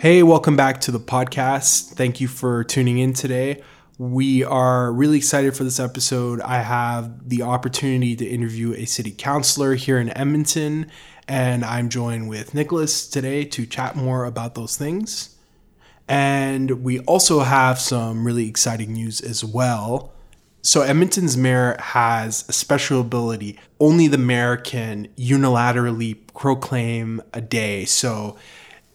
Hey, welcome back to the podcast. Thank you for tuning in today. We are really excited for this episode. I have the opportunity to interview a city councilor here in Edmonton, and I'm joined with Nicholas today to chat more about those things. And we also have some really exciting news as well. So, Edmonton's mayor has a special ability. Only the mayor can unilaterally proclaim a day. So,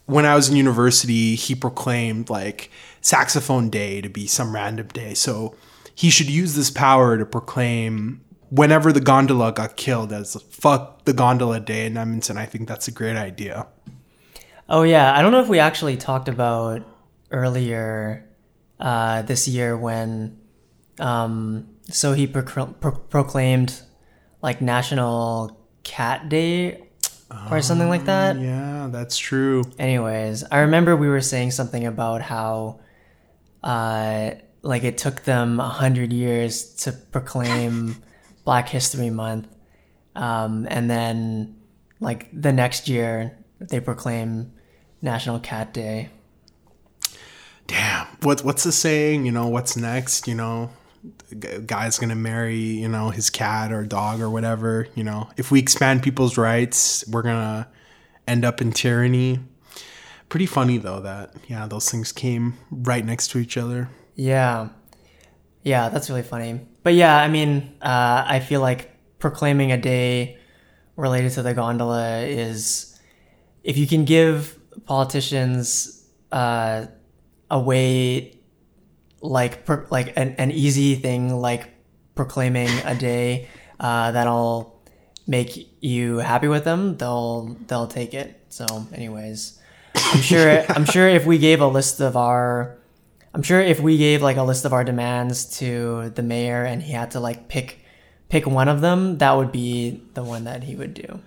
when I was in university, he proclaimed like saxophone day to be some random day. So he should use this power to proclaim whenever the gondola got killed as fuck the gondola day in Edmonton. I think that's a great idea. Oh yeah, I don't know if we actually talked about earlier uh, this year when um, so he pro- pro- proclaimed like National Cat Day or something like that. Yeah, that's true. Anyways, I remember we were saying something about how uh, like it took them a hundred years to proclaim Black History Month, um, and then like the next year they proclaim National Cat Day. Damn, what what's the saying? You know, what's next? You know, guy's gonna marry you know his cat or dog or whatever you know. If we expand people's rights we're gonna end up in tyranny. Pretty funny though that yeah those things came right next to each other. Yeah. Yeah that's really funny. But yeah i mean uh, i feel like proclaiming a day related to the gondola is if you can give politicians uh, a way like like an, an easy thing like proclaiming a day uh, that'll make you happy with them they'll they'll take it. So anyways i'm sure i'm sure if we gave a list of our i'm sure if we gave like a list of our demands to the mayor and he had to like pick pick one of them that would be the one that he would do.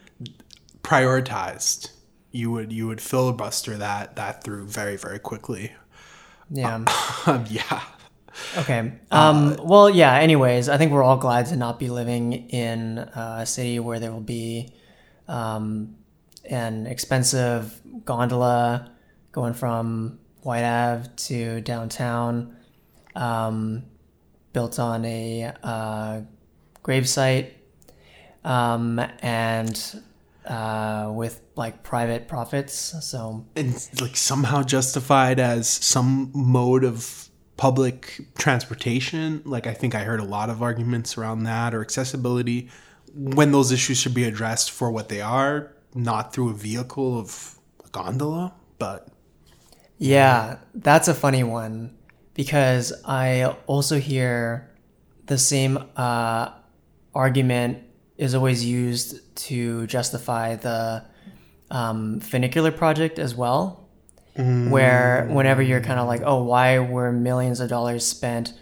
Prioritized. You would you would filibuster that that through very very quickly yeah. Uh, yeah. Okay. Um, uh, well, yeah. Anyways, I think we're all glad to not be living in a city where there will be um, an expensive gondola going from White Ave to downtown, um, built on a uh, gravesite, um, and uh, with like private profits. So and like somehow justified as some mode of public transportation. Like I think I heard a lot of arguments around that or accessibility when those issues should be addressed for what they are, not through a vehicle of a gondola. But yeah, that's a funny one because I also hear the same uh, argument is always used to justify the um, funicular project as well, mm. where whenever you're kind of like, oh, why were millions of dollars spent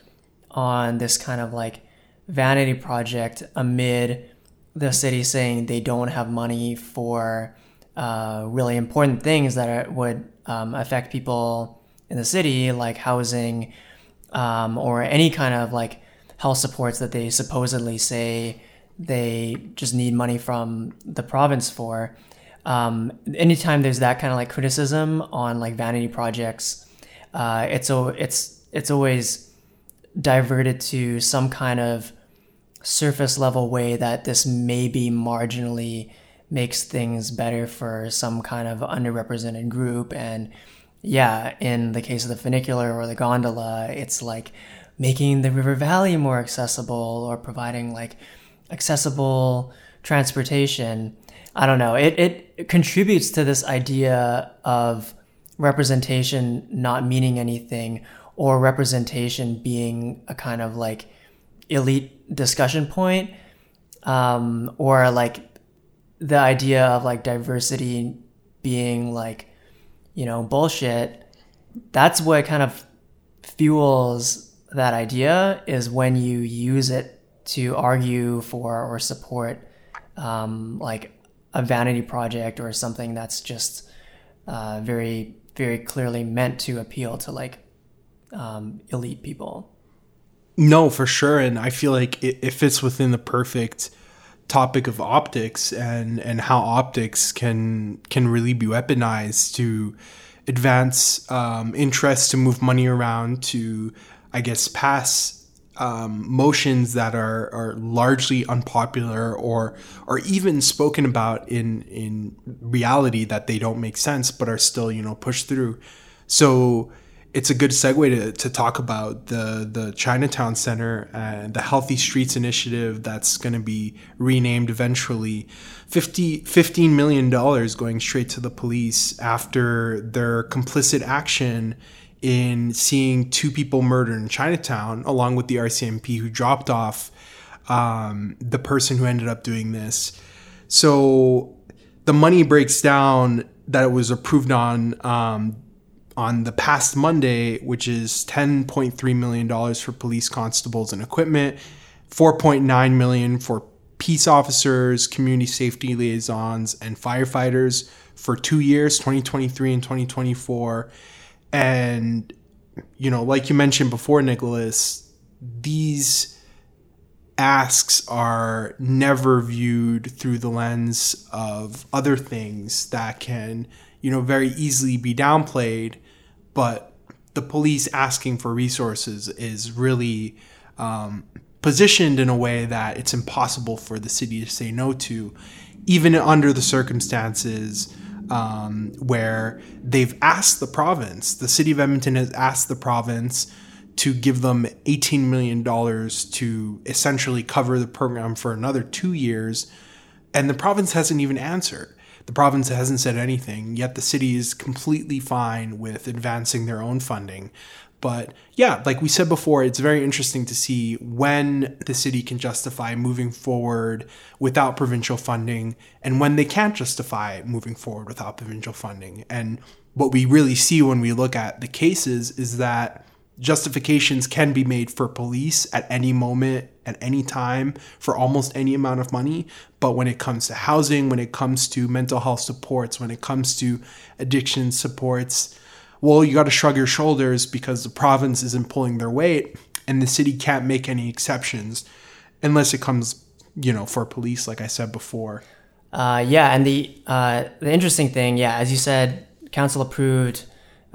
on this kind of like vanity project amid the city saying they don't have money for uh, really important things that are, would um, affect people in the city, like housing um, or any kind of like health supports that they supposedly say they just need money from the province for. Um, anytime there's that kind of like criticism on like vanity projects, uh, it's it's it's always diverted to some kind of surface level way that this maybe marginally makes things better for some kind of underrepresented group and yeah in the case of the funicular or the gondola it's like making the river valley more accessible or providing like accessible transportation, I don't know, it, it contributes to this idea of representation not meaning anything or representation being a kind of like elite discussion point um, or like the idea of like diversity being like you know bullshit. That's what kind of fuels that idea is when you use it to argue for or support um, like a vanity project or something that's just uh, very very clearly meant to appeal to like um, elite people. No, for sure, and I feel like it, it fits within the perfect topic of optics and and how optics can can really be weaponized to advance um, interest to move money around to, I guess, pass um, motions that are, are largely unpopular or or even spoken about in in reality that they don't make sense but are still you know pushed through. So it's a good segue to, to talk about the the Chinatown Center and the Healthy Streets Initiative that's going to be renamed eventually. 50, $15 million going straight to the police after their complicit action in seeing two people murdered in Chinatown, along with the RCMP who dropped off um, the person who ended up doing this. So the money breaks down that it was approved on um, on the past Monday, which is $10.3 million for police constables and equipment, 4.9 million for peace officers, community safety liaisons, and firefighters for two years, 2023 and 2024. And, you know, like you mentioned before, Nicholas, these asks are never viewed through the lens of other things that can, you know, very easily be downplayed. But the police asking for resources is really um, positioned in a way that it's impossible for the city to say no to, even under the circumstances um, where they've asked the province, the city of Edmonton has asked the province to give them $18 million to essentially cover the program for another two years. And the province hasn't even answered. The province hasn't said anything, yet the city is completely fine with advancing their own funding. But yeah, like we said before, it's very interesting to see when the city can justify moving forward without provincial funding and when they can't justify moving forward without provincial funding. And what we really see when we look at the cases is that justifications can be made for police at any moment, at any time, for almost any amount of money. But when it comes to housing, when it comes to mental health supports, when it comes to addiction supports, well, you got to shrug your shoulders because the province isn't pulling their weight and the city can't make any exceptions unless it comes, you know, for police, like I said before. Uh, yeah, and the uh, the interesting thing, yeah, as you said, council approved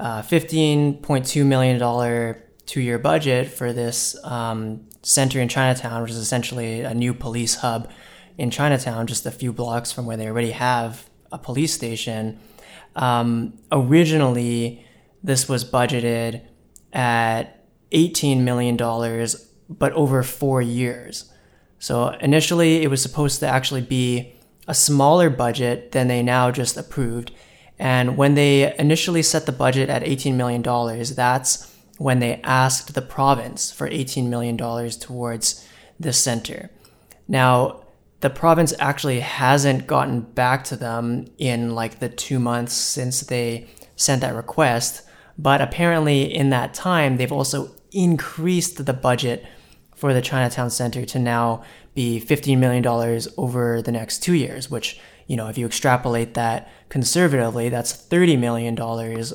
uh, fifteen point two million dollar two year budget for this um, center in Chinatown, which is essentially a new police hub in Chinatown, just a few blocks from where they already have a police station. Um, originally, this was budgeted at $18 million, but over four years. So initially, it was supposed to actually be a smaller budget than they now just approved. And when they initially set the budget at $18 million, that's when they asked the province for $18 million towards the center. Now, the province actually hasn't gotten back to them in like the two months since they sent that request. But apparently, in that time, they've also increased the budget for the Chinatown Center to now be $15 million over the next two years, which, you know, if you extrapolate that conservatively, that's $30 million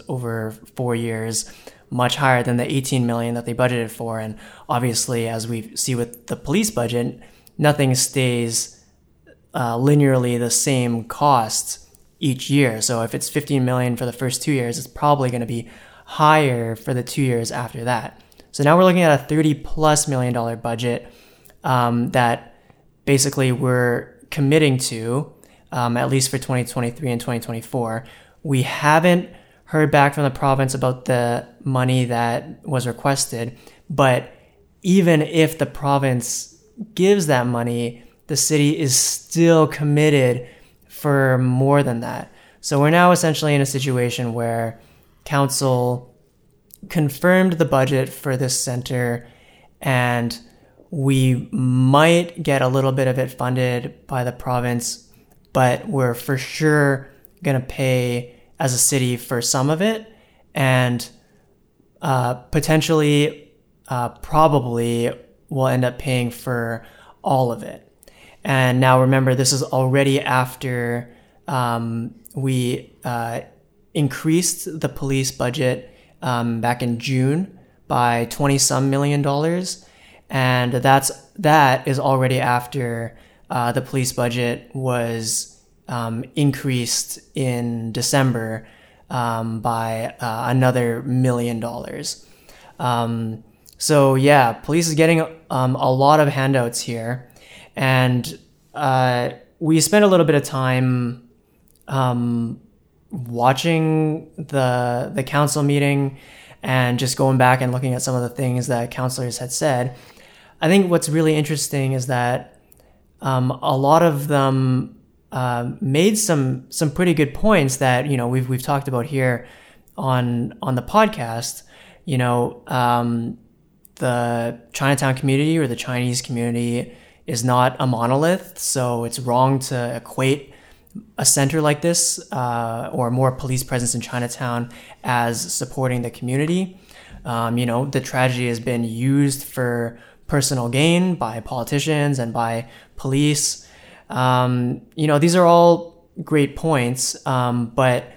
over four years, much higher than the 18 million that they budgeted for. And obviously, as we see with the police budget, nothing stays uh, linearly the same cost each year. So if it's 15 million for the first two years, it's probably going to be higher for the two years after that. So now we're looking at a 30 plus million dollar budget um, that basically we're committing to, um, at least for 2023 and 2024. We haven't heard back from the province about the money that was requested, but even if the province gives that money, the city is still committed for more than that. So we're now essentially in a situation where council confirmed the budget for this center and we might get a little bit of it funded by the province, but we're for sure going to pay as a city for some of it and uh, potentially, uh, probably, we'll end up paying for all of it. And now remember, this is already after um, we uh, increased the police budget um, back in June by 20 some million dollars. And that's, that is already after uh, the police budget was um, increased in December um, by uh, another million dollars. Um, so yeah, police is getting um, a lot of handouts here, and uh, we spent a little bit of time um, watching the the council meeting and just going back and looking at some of the things that councilors had said. I think what's really interesting is that um, a lot of them uh, made some some pretty good points that you know we've we've talked about here on on the podcast. You know, um, the Chinatown community or the Chinese community is not a monolith, so it's wrong to equate a center like this uh, or more police presence in Chinatown as supporting the community. Um, you know, the tragedy has been used for personal gain by politicians and by police. Um, you know, these are all great points, um, but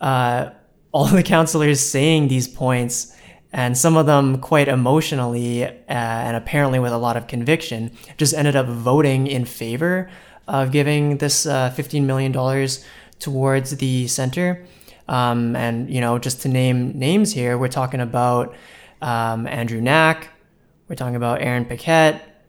uh, all the councilors saying these points and some of them quite emotionally uh, and apparently with a lot of conviction just ended up voting in favor of giving this uh, $15 million towards the center. Um, and, you know, just to name names here, we're talking about um, Andrew Knack, we're talking about Aaron Paquette,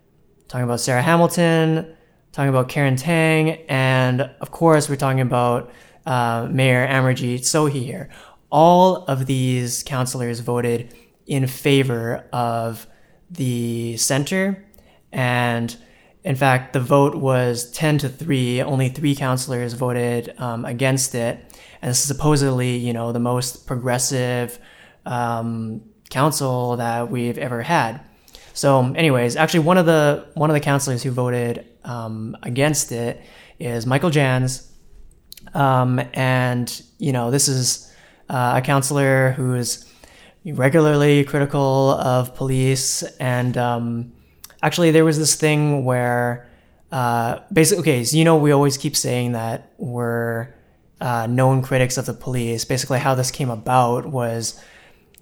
talking about Sarah Hamilton, talking about Karen Tang, and of course, we're talking about uh, Mayor Amarjeet Sohi here. All of these councilors voted in favor of the center and in fact, the vote was 10 to 3. Only three councilors voted um, against it. And this is supposedly, you know, the most progressive um, council that we've ever had. So, anyways, actually, one of the one of the councilors who voted um, against it is Michael Janz, um, and you know, this is uh, a councilor who is regularly critical of police and um, actually there was this thing where uh, basically okay so you know we always keep saying that we're uh, known critics of the police. Basically how this came about was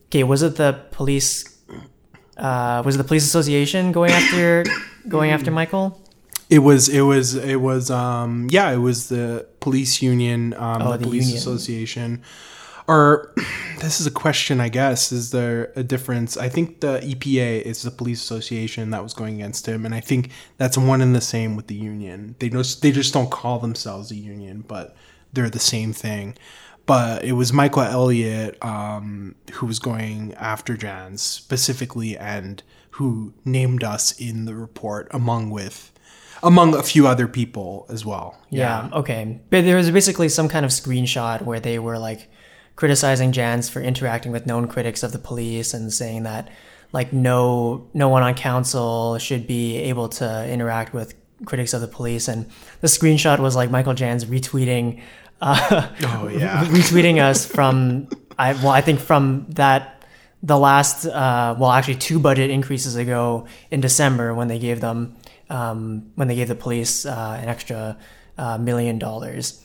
okay was it the police uh, was it the police association going after going after michael? It was it was it was um yeah it was the police union um oh, the, the, police union. association or this is a question, I guess. Is there a difference? I think the EPA is the police association that was going against him, and I think that's one and the same with the union. They just they just don't call themselves a union, but they're the same thing. But it was Michael Elliott um, who was going after Janz specifically, and who named us in the report, among with among a few other people as well. Yeah. yeah. Okay. But there was basically some kind of screenshot where they were like criticizing Janz for interacting with known critics of the police and saying that like no no one on council should be able to interact with critics of the police. And the screenshot was like Michael Janz retweeting uh, oh yeah. retweeting us from I well I think from that the last uh, well actually two budget increases ago in December when they gave them um, when they gave the police uh, an extra uh, million dollars.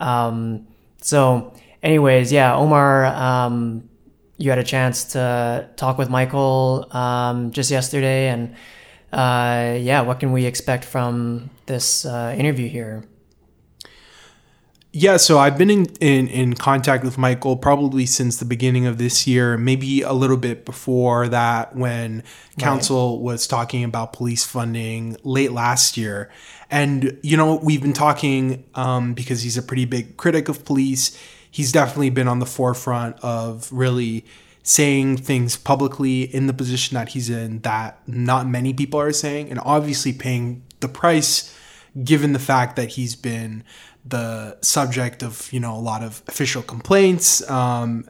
Um, so anyways, yeah, Omar, um, you had a chance to talk with Michael um, just yesterday, and uh, yeah, what can we expect from this uh, interview here? Yeah, so I've been in, in, in contact with Michael probably since the beginning of this year, maybe a little bit before that when council right. was talking about police funding late last year. And, you know, we've been talking um, because he's a pretty big critic of police he's definitely been on the forefront of really saying things publicly in the position that he's in that not many people are saying, and obviously paying the price given the fact that he's been the subject of you know a lot of official complaints. Um,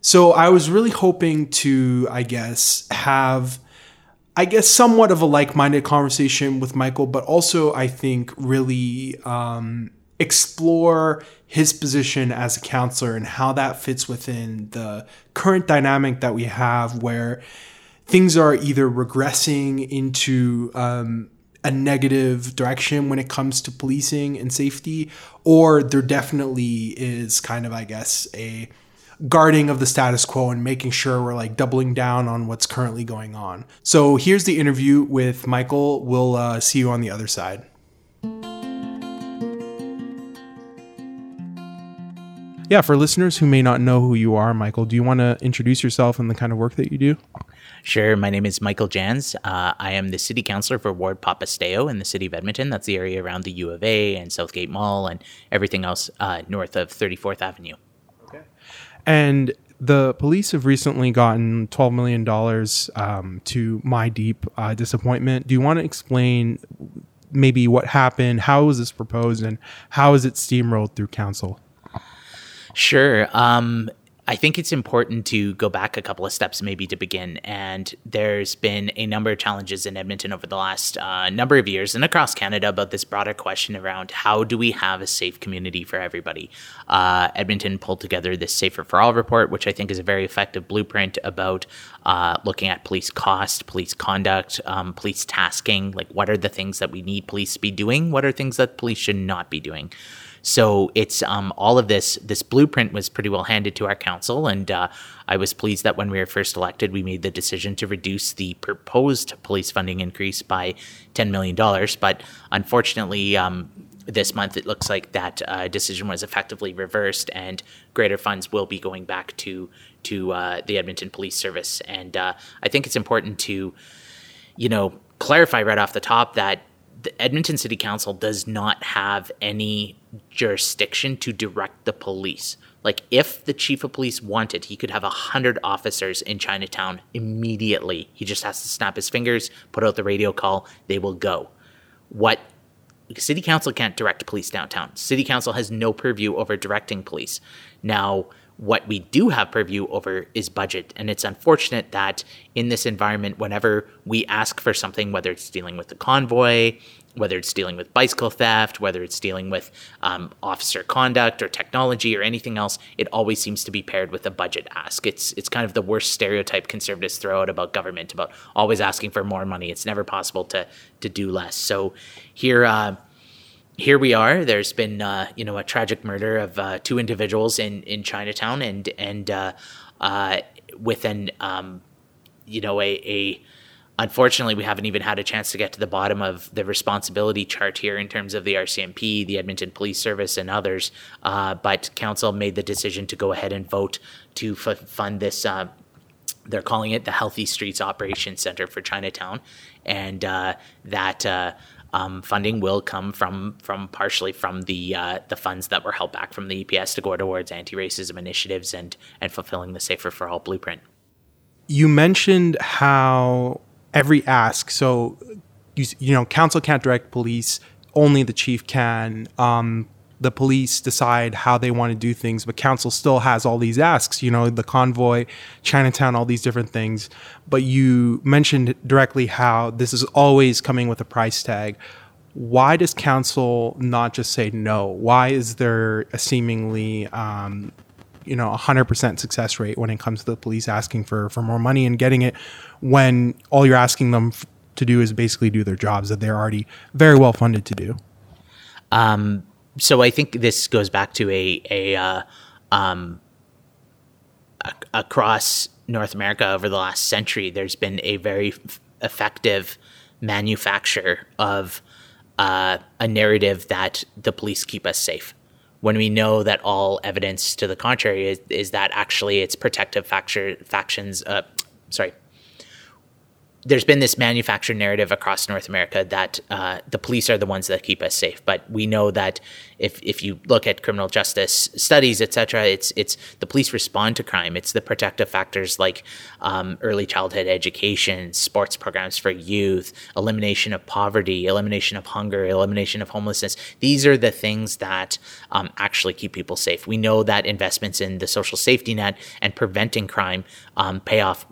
so I was really hoping to, I guess, have. I guess somewhat of a like-minded conversation with Michael, but also I think really um, explore his position as a counselor and how that fits within the current dynamic that we have where things are either regressing into um, a negative direction when it comes to policing and safety, or there definitely is kind of, I guess, a guarding of the status quo and making sure we're like doubling down on what's currently going on. So here's the interview with Michael. We'll uh, see you on the other side. Yeah, for listeners who may not know who you are, Michael, do you want to introduce yourself and the kind of work that you do? Sure. My name is Michael Janz. Uh, I am the city councilor for Ward papastew in the city of Edmonton. That's the area around the U of A and Southgate Mall and everything else uh, north of 34th Avenue. Okay. And the police have recently gotten $12 million um, to my deep uh, disappointment. Do you want to explain maybe what happened? How was this proposed and how is it steamrolled through council? Sure. Um, I think it's important to go back a couple of steps maybe to begin. And there's been a number of challenges in Edmonton over the last uh, number of years and across Canada about this broader question around how do we have a safe community for everybody. Uh, Edmonton pulled together this Safer for All report, which I think is a very effective blueprint about uh, looking at police cost, police conduct, um, police tasking. Like, what are the things that we need police to be doing? What are things that police should not be doing? So it's um, all of this. This blueprint was pretty well handed to our council, and uh, I was pleased that when we were first elected, we made the decision to reduce the proposed police funding increase by ten million dollars. But unfortunately, um, this month it looks like that uh, decision was effectively reversed, and greater funds will be going back to to uh, the Edmonton Police Service. And uh, I think it's important to, you know, clarify right off the top that the Edmonton City Council does not have any jurisdiction to direct the police. Like if the chief of police wanted, he could have a hundred officers in Chinatown immediately. He just has to snap his fingers, put out the radio call, they will go. What city council can't direct police downtown. City council has no purview over directing police. Now, what we do have purview over is budget. And it's unfortunate that in this environment, whenever we ask for something, whether it's dealing with the convoy, whether it's dealing with bicycle theft, whether it's dealing with um, officer conduct or technology or anything else, it always seems to be paired with a budget ask. It's it's kind of the worst stereotype conservatives throw out about government about always asking for more money. It's never possible to to do less. So here. Uh, here we are. There's been uh, you know a tragic murder of uh, two individuals in, in Chinatown, and and uh, uh with an um, you know a, a unfortunately we haven't even had a chance to get to the bottom of the responsibility chart here in terms of the RCMP, the Edmonton Police Service, and others. Uh, but council made the decision to go ahead and vote to f- fund this. Uh, they're calling it the Healthy Streets Operations Center for Chinatown, and that um, funding will come from from partially from the uh, the funds that were held back from the EPS to go towards anti-racism initiatives and and fulfilling the Safer for All blueprint. You mentioned how every ask, so you you know, council can't direct police, only the chief can. Um, the police decide how they want to do things, but council still has all these asks, you know, the convoy, Chinatown, all these different things. But you mentioned directly how this is always coming with a price tag. Why does council not just say no? Why is there a seemingly, um, you know, 100% success rate when it comes to the police asking for, for more money and getting it when all you're asking them to do is basically do their jobs that they're already very well funded to do? Um, so I think this goes back to a a, uh, um, across North America over the last century. There's been a very f- effective manufacture of uh, a narrative that the police keep us safe. When we know that all evidence to the contrary is, is that actually it's protective factor, factions. Uh, sorry, there's been this manufactured narrative across North America that uh, the police are the ones that keep us safe. But we know that if, if you look at criminal justice studies, et cetera, it's, it's the police respond to crime. It's the protective factors like um, early childhood education, sports programs for youth, elimination of poverty, elimination of hunger, elimination of homelessness. These are the things that um, actually keep people safe. We know that investments in the social safety net and preventing crime um, pay off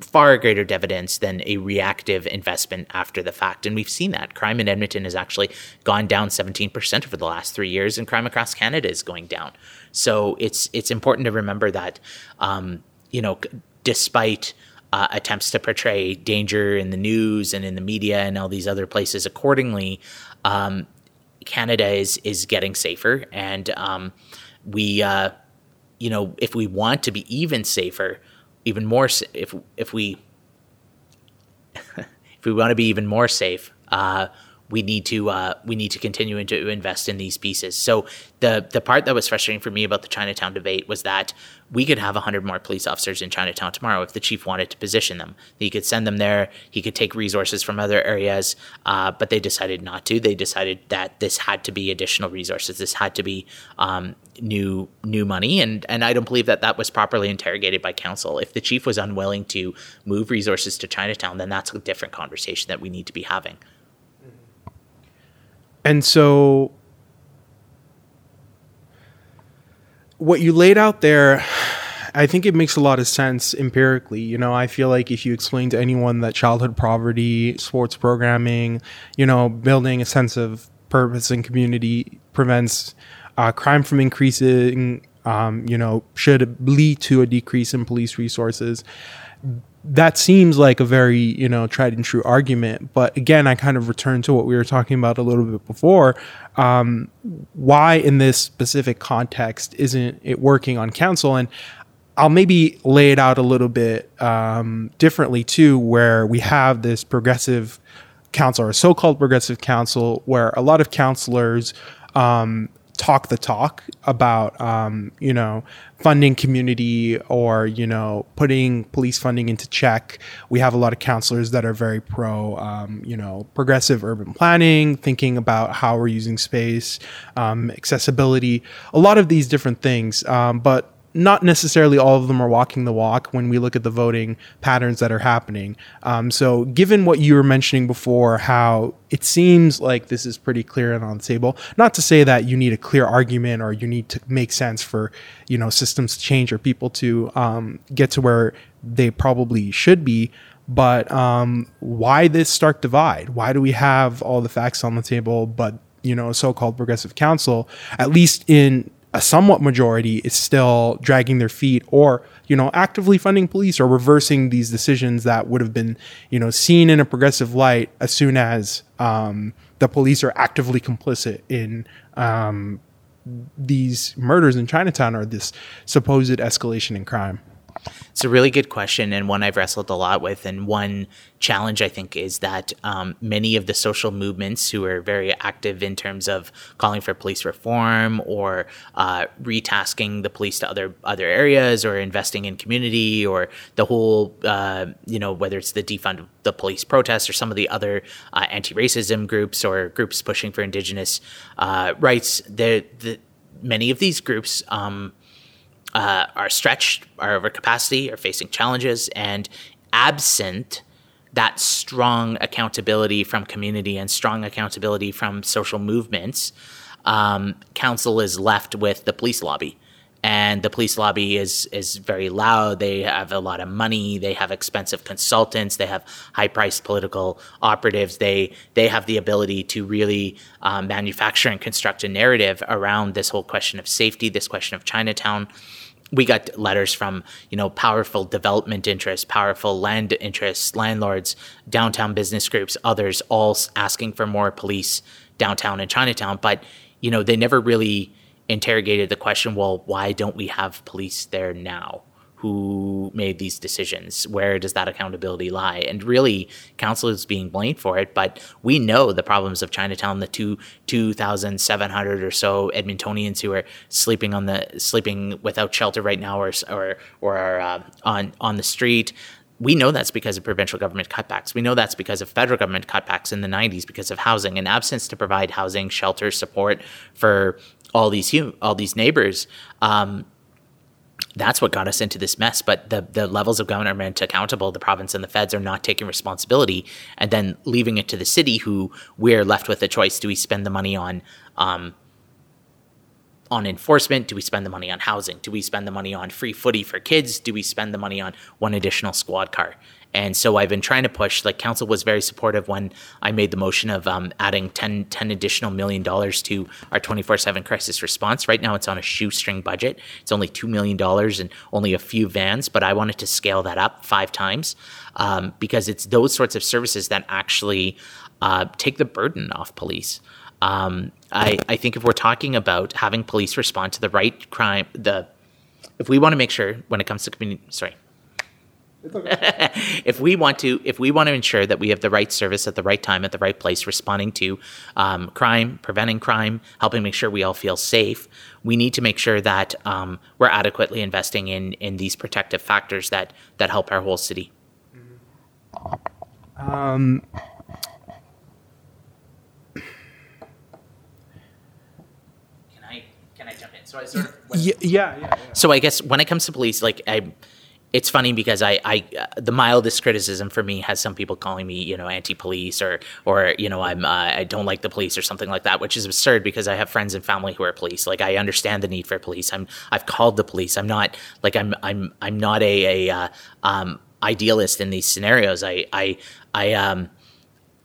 far greater dividends than a reactive investment after the fact. And we've seen that. Crime in Edmonton has actually gone down 17% over the last three years, and crime across Canada is going down. So it's it's important to remember that, um, you know, despite uh, attempts to portray danger in the news and in the media and all these other places accordingly, um, Canada is is getting safer, and um, we, uh, you know, if we want to be even safer even more if if we if we want to be even more safe, uh, we need to uh, we need to continue to invest in these pieces. So the the part that was frustrating for me about the Chinatown debate was that we could have 100 more police officers in Chinatown tomorrow if the chief wanted to position them. He could send them there. He could take resources from other areas, uh, but they decided not to. They decided that this had to be additional resources. This had to be um, new new money, and and I don't believe that that was properly interrogated by council. If the chief was unwilling to move resources to Chinatown, then that's a different conversation that we need to be having. And so what you laid out there I think it makes a lot of sense empirically. You know, I feel like if you explain to anyone that childhood poverty, sports programming, you know, building a sense of purpose and community prevents uh, crime from increasing, um, you know, should lead to a decrease in police resources. That seems like a very, you know, tried and true argument. But again, I kind of return to what we were talking about a little bit before. Um, why, in this specific context, isn't it working on council? And I'll maybe lay it out a little bit um, differently too, where we have this progressive council or so-called progressive council, where a lot of counselors um, talk the talk about um, you know funding community or you know putting police funding into check. We have a lot of counselors that are very pro um, you know progressive urban planning, thinking about how we're using space, um, accessibility, a lot of these different things. Um, but not necessarily all of them are walking the walk when we look at the voting patterns that are happening. Um, so, given what you were mentioning before, how it seems like this is pretty clear and on the table. Not to say that you need a clear argument or you need to make sense for you know systems to change or people to um, get to where they probably should be. But um, why this stark divide? Why do we have all the facts on the table, but you know, so-called progressive council, at least in a somewhat majority is still dragging their feet or you know actively funding police or reversing these decisions that would have been you know seen in a progressive light as soon as um, the police are actively complicit in um, these murders in Chinatown or this supposed escalation in crime. It's a really good question and one I've wrestled a lot with. And one challenge I think is that um, many of the social movements who are very active in terms of calling for police reform or uh, retasking the police to other other areas or investing in community or the whole uh, you know whether it's the defund the police protests or some of the other uh, anti-racism groups or groups pushing for indigenous uh, rights. The, the many of these groups. Um, uh, are stretched, are over capacity, are facing challenges, and absent that strong accountability from community and strong accountability from social movements, um, council is left with the police lobby. And the police lobby is is very loud. They have a lot of money. They have expensive consultants. They have high priced political operatives. They they have the ability to really um, manufacture and construct a narrative around this whole question of safety, this question of Chinatown we got letters from you know powerful development interests powerful land interests landlords downtown business groups others all asking for more police downtown in chinatown but you know they never really interrogated the question well why don't we have police there now who made these decisions? Where does that accountability lie? And really, council is being blamed for it, but we know the problems of Chinatown, the two 2,700 or so Edmontonians who are sleeping on the sleeping without shelter right now or or, or are uh, on, on the street. We know that's because of provincial government cutbacks. We know that's because of federal government cutbacks in the 90s because of housing and absence to provide housing, shelter, support for all these all these neighbors. Um, that's what got us into this mess. But the the levels of government accountable, the province and the feds are not taking responsibility, and then leaving it to the city, who we're left with a choice: do we spend the money on um, on enforcement? Do we spend the money on housing? Do we spend the money on free footy for kids? Do we spend the money on one additional squad car? And so I've been trying to push, like council was very supportive when I made the motion of um, adding 10, 10 additional million dollars to our 24 7 crisis response. Right now it's on a shoestring budget. It's only $2 million and only a few vans, but I wanted to scale that up five times um, because it's those sorts of services that actually uh, take the burden off police. Um, I, I think if we're talking about having police respond to the right crime, the if we want to make sure when it comes to community, sorry, if we want to if we want to ensure that we have the right service at the right time at the right place responding to um, crime preventing crime helping make sure we all feel safe we need to make sure that um, we're adequately investing in in these protective factors that that help our whole city. Um, can i can i jump in? So i sort of yeah, yeah, yeah. So I guess when it comes to police, like I, it's funny because I, I, uh, the mildest criticism for me has some people calling me, you know, anti-police or, or you know, I'm, uh, I don't like the police or something like that, which is absurd because I have friends and family who are police. Like I understand the need for police. I'm, I've called the police. I'm not like I'm, I'm, I'm not a, a uh, um, idealist in these scenarios. I, I, I, um,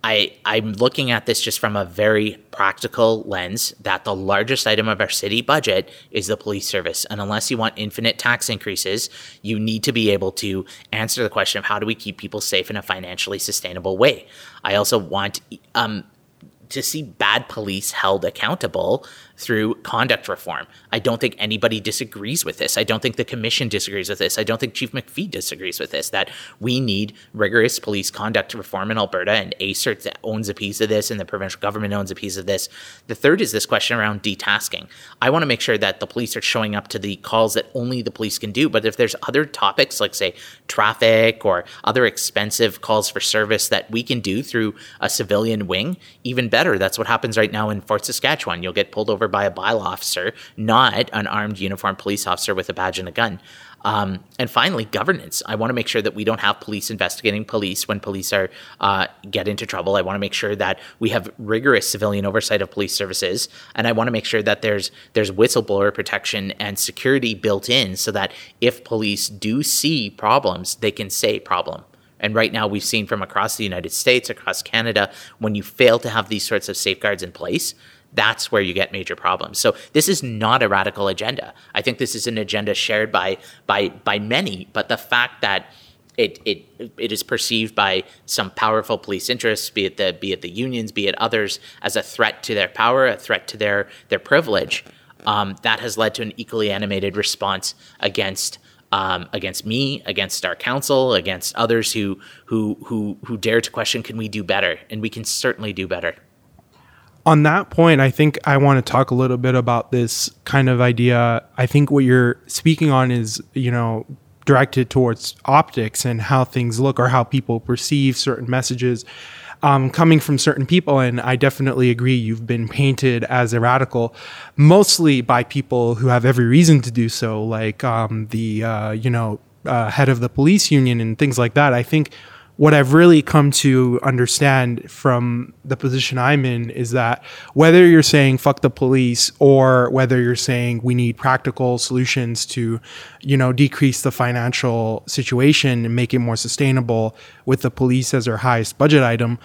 I, I'm looking at this just from a very practical lens that the largest item of our city budget is the police service. And unless you want infinite tax increases, you need to be able to answer the question of how do we keep people safe in a financially sustainable way. I also want um, to see bad police held accountable through conduct reform. I don't think anybody disagrees with this. I don't think the commission disagrees with this. I don't think Chief McFee disagrees with this. That we need rigorous police conduct reform in Alberta, and ASIRT owns a piece of this, and the provincial government owns a piece of this. The third is this question around detasking. I want to make sure that the police are showing up to the calls that only the police can do. But if there's other topics like, say, traffic or other expensive calls for service that we can do through a civilian wing, even better. That's what happens right now in Fort Saskatchewan. You'll get pulled over by a bylaw officer, not an armed uniformed police officer with a badge and a gun. Um, and finally, governance. I want to make sure that we don't have police investigating police when police are uh, get into trouble. I want to make sure that we have rigorous civilian oversight of police services, and I want to make sure that there's there's whistleblower protection and security built in, so that if police do see problems, they can say problem. And right now, we've seen from across the United States, across Canada, when you fail to have these sorts of safeguards in place, that's where you get major problems. So this is not a radical agenda. I think this is an agenda shared by by by many, but the fact that it it it is perceived by some powerful police interests, be it the be it the unions, be it others, as a threat to their power, a threat to their their privilege. Um, that has led to an equally animated response against um, against me, against our council, against others who who who who dare to question, can we do better? And we can certainly do better on that point, I think I want to talk a little bit about this kind of idea. I think what you're speaking on is, you know, directed towards optics and how things look or how people perceive certain messages um, coming from certain people. And I definitely agree, you've been painted as a radical, mostly by people who have every reason to do so, like um, the, uh, you know, uh, head of the police union and things like that. I think what I've really come to understand from the position I'm in is that whether you're saying fuck the police or whether you're saying we need practical solutions to, you know, decrease the financial situation and make it more sustainable with the police as our highest budget item,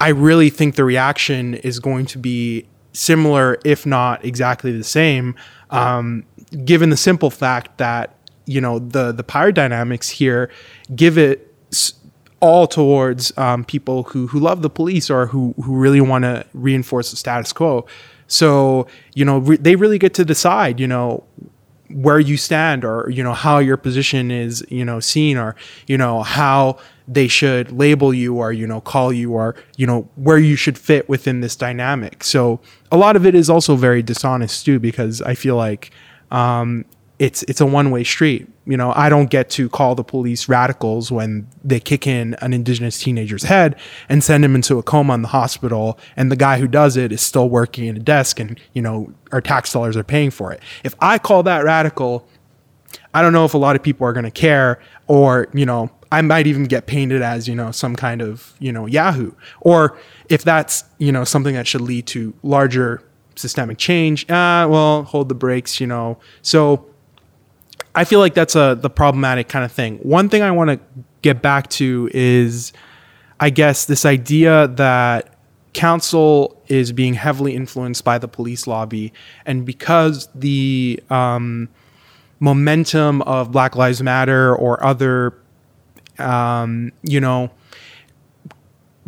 I really think the reaction is going to be similar, if not exactly the same, um, given the simple fact that you know the the power dynamics here give it all towards um, people who who love the police or who who really want to reinforce the status quo. So you know re- they really get to decide. You know where you stand or you know how your position is you know seen or you know how they should label you or you know call you or you know where you should fit within this dynamic so a lot of it is also very dishonest too because i feel like um, it's it's a one way street. You know, I don't get to call the police radicals when they kick in an indigenous teenager's head and send him into a coma in the hospital, and the guy who does it is still working in a desk, and you know our tax dollars are paying for it. If I call that radical, I don't know if a lot of people are going to care, or you know, I might even get painted as you know some kind of you know Yahoo, or if that's you know something that should lead to larger systemic change. Uh, well, hold the brakes, you know. So I feel like that's a the problematic kind of thing. One thing I want to get back to is, I guess, this idea that council is being heavily influenced by the police lobby, and because the um, momentum of Black Lives Matter or other, um, you know,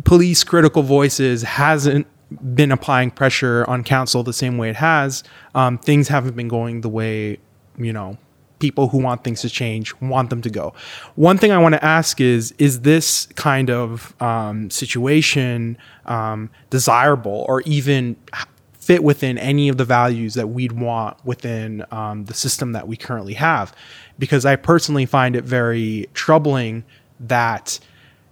police critical voices hasn't been applying pressure on council the same way it has, um, things haven't been going the way you know people who want things to change want them to go. One thing I want to ask is is this kind of um, situation um, desirable or even fit within any of the values that we'd want within um, the system that we currently have? Because I personally find it very troubling that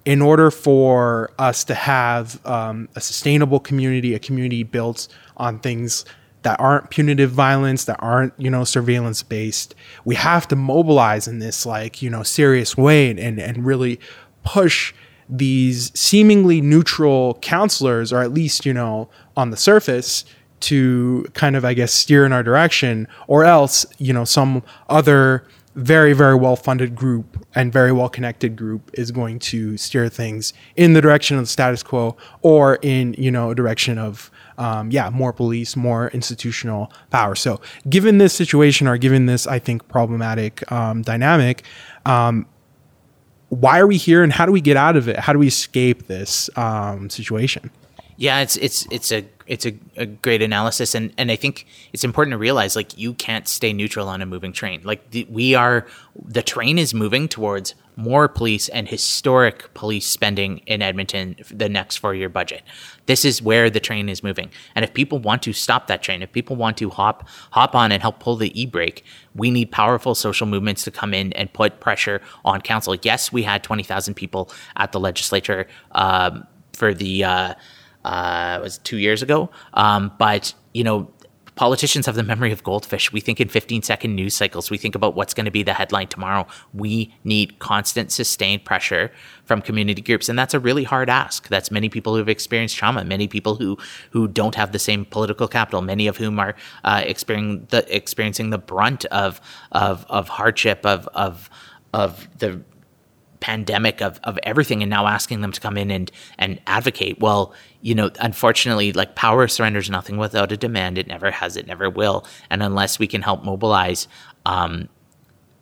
in order for us to have um, a sustainable community, a community built on things that aren't punitive violence, that aren't, you know, surveillance based. We have to mobilize in this like, you know, serious way and, and really push these seemingly neutral counselors, or at least, you know, on the surface, to kind of, I guess, steer in our direction, or else, you know, some other very, very well funded group and very well connected group is going to steer things in the direction of the status quo or in, you know, a direction of um, yeah, more police, more institutional power. So, given this situation or given this, I think, problematic um, dynamic, um, why are we here and how do we get out of it? How do we escape this um, situation? Yeah, it's it's it's a it's a, a, great analysis, and and I think it's important to realize like you can't stay neutral on a moving train. Like the, we are, the train is moving towards more police and historic police spending in Edmonton the next four year budget. This is where the train is moving. And if people want to stop that train, if people want to hop hop on and help pull the e brake, we need powerful social movements to come in and put pressure on council. Yes, we had twenty thousand people at the legislature um, for the uh, uh, was two years ago, um, but you know Politicians have the memory of goldfish. We think in 15 second news cycles. We think about what's going to be the headline tomorrow. We need constant, sustained pressure from community groups. And that's a really hard ask. That's many people who have experienced trauma, many people who, who don't have the same political capital, many of whom are uh, experiencing, the, experiencing the brunt of, of, of hardship, of, of, of the pandemic of, of everything and now asking them to come in and and advocate. Well you know unfortunately like power surrenders nothing without a demand. It never has it never will. And unless we can help mobilize um,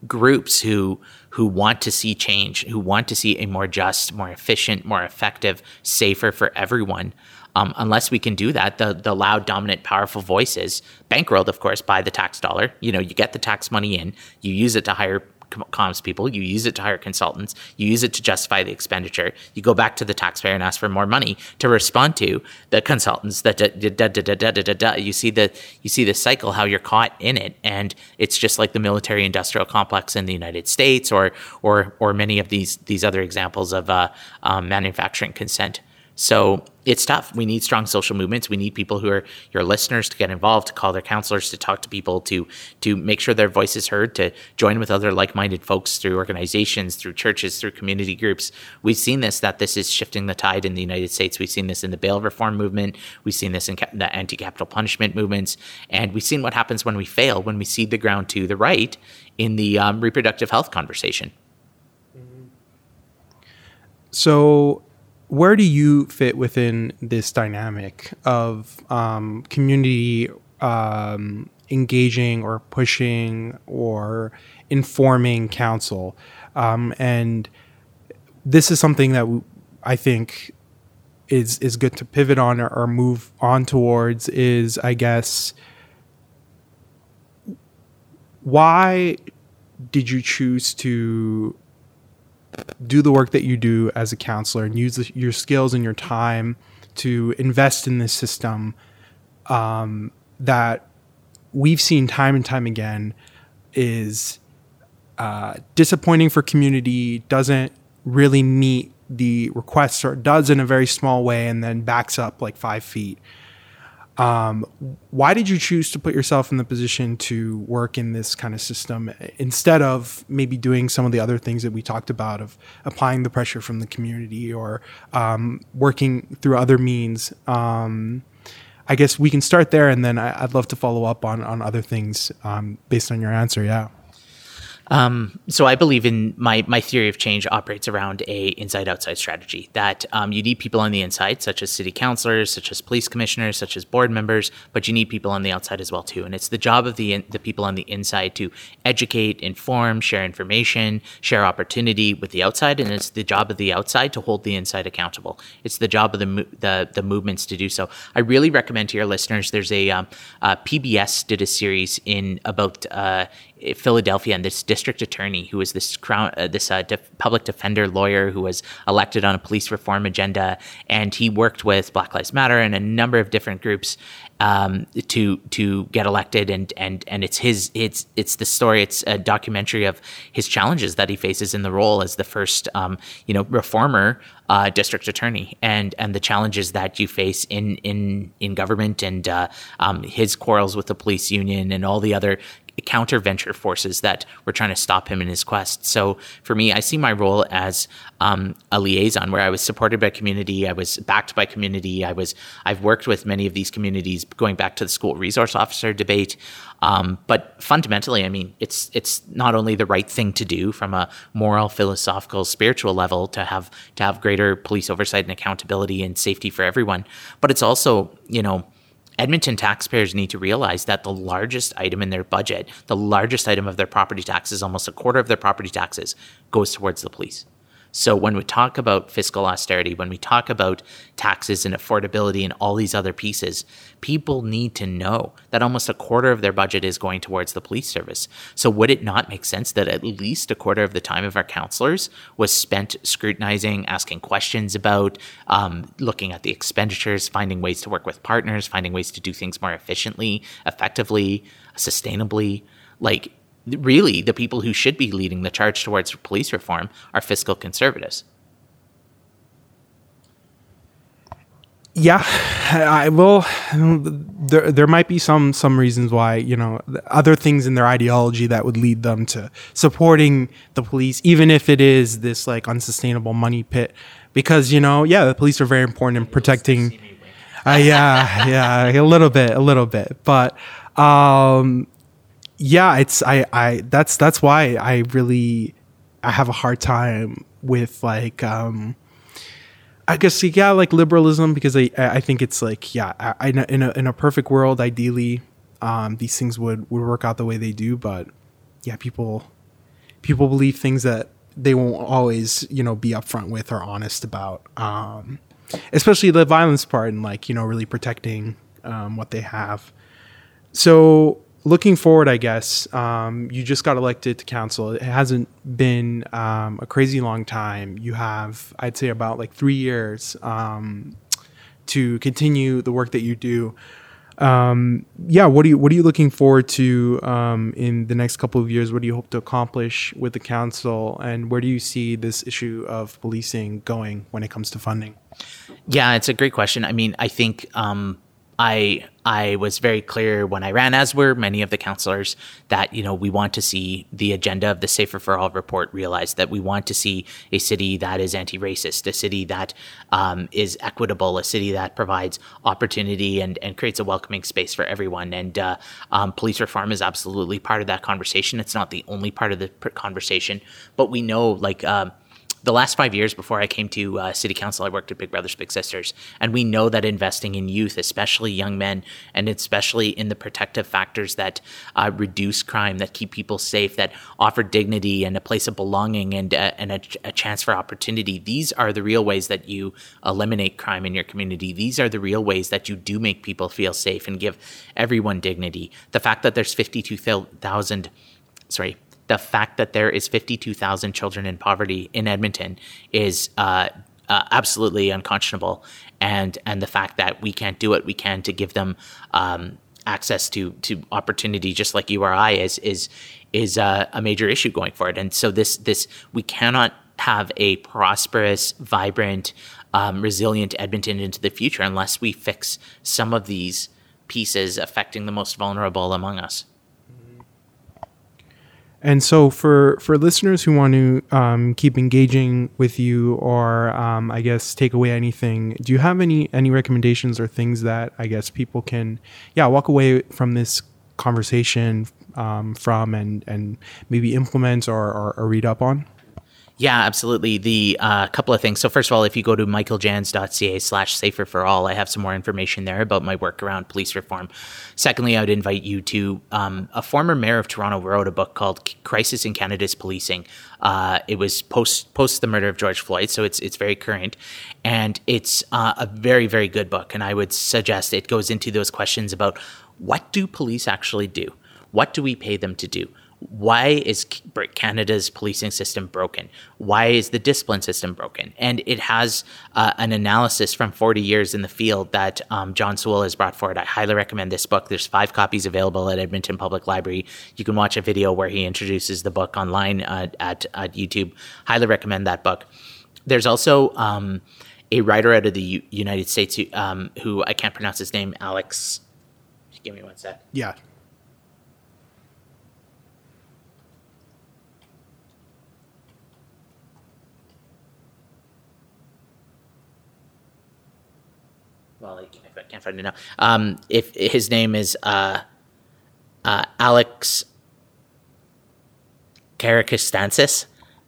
groups who who want to see change who want to see a more just more efficient more effective safer for everyone um, unless we can do that, the the loud, dominant, powerful voices, bankrolled, of course, by the tax dollar. You know, you get the tax money in, you use it to hire comms people, you use it to hire consultants, you use it to justify the expenditure. You go back to the taxpayer and ask for more money to respond to the consultants. That you see the you see the cycle how you're caught in it, and it's just like the military industrial complex in the United States, or or or many of these these other examples of uh, um, manufacturing consent. So it's tough. We need strong social movements. We need people who are your listeners to get involved, to call their counselors, to talk to people, to to make sure their voice is heard, to join with other like-minded folks through organizations, through churches, through community groups. We've seen this that this is shifting the tide in the United States. We've seen this in the bail reform movement. We've seen this in the anti-capital punishment movements, and we've seen what happens when we fail, when we cede the ground to the right in the um, reproductive health conversation. So where do you fit within this dynamic of um, community um, engaging or pushing or informing council? Um, and this is something that I think is is good to pivot on or, or move on towards. Is I guess why did you choose to do the work that you do as a counselor and use the, your skills and your time to invest in this system um, that we've seen time and time again is uh, disappointing for community, doesn't really meet the requests or does in a very small way and then backs up like five feet. Um, why did you choose to put yourself in the position to work in this kind of system instead of maybe doing some of the other things that we talked about of applying the pressure from the community or um, working through other means? Um, I guess we can start there, and then I, would love to follow up on on other things um, based on your answer. Yeah. Um, so I believe in my my theory of change operates around a inside outside strategy that um, you need people on the inside, such as city councilors, such as police commissioners, such as board members, but you need people on the outside as well too. And it's the job of the the people on the inside to educate, inform, share information, share opportunity with the outside, and it's the job of the outside to hold the inside accountable. It's the job of the the, the movements to do so. I really recommend to your listeners. There's a um, uh, PBS did a series in about uh, Philadelphia and this district attorney who was this crown, uh, this uh, def- public defender lawyer who was elected on a police reform agenda, and he worked with Black Lives Matter and a number of different groups um, to to get elected, and and and it's his it's it's the story. It's a documentary of his challenges that he faces in the role as the first um, you know reformer uh, district attorney, and and the challenges that you face in in in government, and uh, um, his quarrels with the police union, and all the other counter venture forces that were trying to stop him in his quest. So for me, I see my role as um, a liaison where I was supported by community, I was backed by community, I was I've worked with many of these communities, going back to the school resource officer debate. Um, but fundamentally, I mean, it's it's not only the right thing to do from a moral, philosophical, spiritual level to have to have greater police oversight and accountability and safety for everyone, but it's also you know Edmonton taxpayers need to realize that the largest item in their budget, the largest item of their property taxes, almost a quarter of their property taxes, goes towards the police. So when we talk about fiscal austerity, when we talk about taxes and affordability and all these other pieces, people need to know that almost a quarter of their budget is going towards the police service. So would it not make sense that at least a quarter of the time of our counselors was spent scrutinizing, asking questions about, um, looking at the expenditures, finding ways to work with partners, finding ways to do things more efficiently, effectively, sustainably? Like really the people who should be leading the charge towards police reform are fiscal conservatives. Yeah, I will. There, there might be some some reasons why you know other things in their ideology that would lead them to supporting the police, even if it is this like unsustainable money pit. Because you know, yeah, the police are very important in protecting. Uh, yeah, yeah, a little bit, a little bit, but um, yeah, it's I I that's that's why I really I have a hard time with like um I guess yeah like liberalism because I I think it's like yeah I, in a in a perfect world ideally um these things would would work out the way they do but yeah people people believe things that they won't always you know be upfront with or honest about um especially the violence part and like you know really protecting um what they have. So looking forward, I guess um, you just got elected to council. It hasn't been um, a crazy long time. You have, I'd say, about like three years um, to continue the work that you do. Um, yeah, what are you what are you looking forward to um, in the next couple of years? What do you hope to accomplish with the council, and where do you see this issue of policing going when it comes to funding? Yeah, it's a great question. I mean, I think um, I I was very clear when I ran, as were many of the councillors, that you know we want to see the agenda of the Safer for All report realized. That we want to see a city that is anti-racist, a city that um, is equitable, a city that provides opportunity and and creates a welcoming space for everyone. And uh, um, police reform is absolutely part of that conversation. It's not the only part of the conversation, but we know like. Um, the last five years before I came to uh, city council, I worked at Big Brothers Big Sisters, and we know that investing in youth, especially young men, and especially in the protective factors that uh, reduce crime, that keep people safe, that offer dignity and a place of belonging and uh, and a, a chance for opportunity. These are the real ways that you eliminate crime in your community. These are the real ways that you do make people feel safe and give everyone dignity. The fact that there's fifty two thousand sorry the fact that there is 52,000 children in poverty in Edmonton is uh, uh, absolutely unconscionable, and and the fact that we can't do what we can to give them um, access to to opportunity, just like you I, is is is uh, a major issue going forward. And so this this we cannot have a prosperous, vibrant, um, resilient Edmonton into the future unless we fix some of these pieces affecting the most vulnerable among us. And so, for for listeners who want to um, keep engaging with you, or um, I guess take away anything, do you have any any recommendations or things that I guess people can, yeah, walk away from this conversation um, from and and maybe implement or, or, or read up on? Yeah, absolutely. The uh, couple of things. So first of all, if you go to michaeljanz.ca slash safer for all, I have some more information there about my work around police reform. Secondly, I would invite you to um, a former mayor of Toronto wrote a book called Crisis in Canada's Policing. Uh, it was post post the murder of George Floyd, so it's it's very current, and it's uh, a very very good book. And I would suggest it goes into those questions about what do police actually do, what do we pay them to do why is Canada's policing system broken? Why is the discipline system broken? And it has uh, an analysis from 40 years in the field that um, John Sewell has brought forward. I highly recommend this book. There's five copies available at Edmonton Public Library. You can watch a video where he introduces the book online uh, at, at YouTube. Highly recommend that book. There's also um, a writer out of the U- United States who, um, who I can't pronounce his name, Alex. Give me one sec. Yeah. Well, I can't find it now. Um, if his name is uh, uh, Alex Karakatsanis.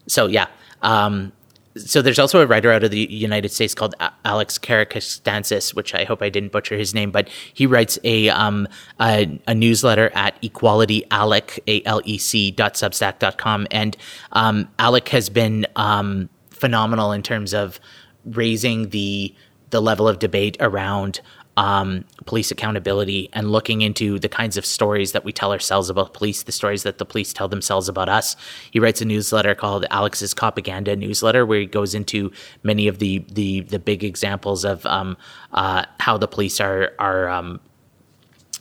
So yeah. Um, so there's also a writer out of the United States called Alex Karakatsanis, which I hope I didn't butcher his name, but he writes a um, a, a, newsletter at Equality A L E C dot substack dot com, and um, Alec has been um, phenomenal in terms of raising the the level of debate around um, police accountability and looking into the kinds of stories that we tell ourselves about police, the stories that the police tell themselves about us. He writes a newsletter called Alex's Copaganda Newsletter, where he goes into many of the the the big examples of um, uh, how the police are are um,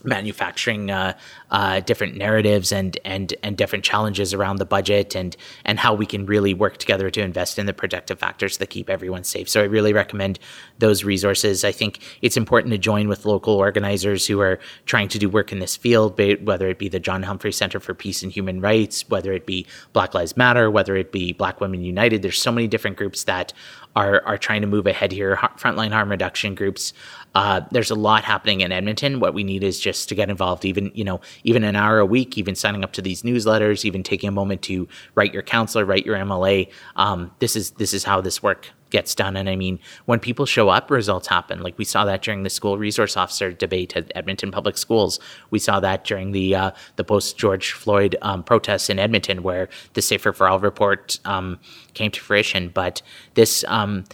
manufacturing uh, uh, different narratives and and and different challenges around the budget and and how we can really work together to invest in the protective factors that keep everyone safe. So I really recommend those resources. I think it's important to join with local organizers who are trying to do work in this field, whether it be the John Humphrey Center for Peace and Human Rights, whether it be Black Lives Matter, whether it be Black Women United. There's so many different groups that are are trying to move ahead here. Frontline harm reduction groups. Uh, there's a lot happening in Edmonton. What we need is just to get involved, even you know, even an hour a week, even signing up to these newsletters, even taking a moment to write your counselor, write your MLA. Um, this is this is how this work gets done. And I mean, when people show up, results happen. Like we saw that during the school resource officer debate at Edmonton Public Schools. We saw that during the uh, the post George Floyd um, protests in Edmonton, where the Safer for All report um, came to fruition. But this, um,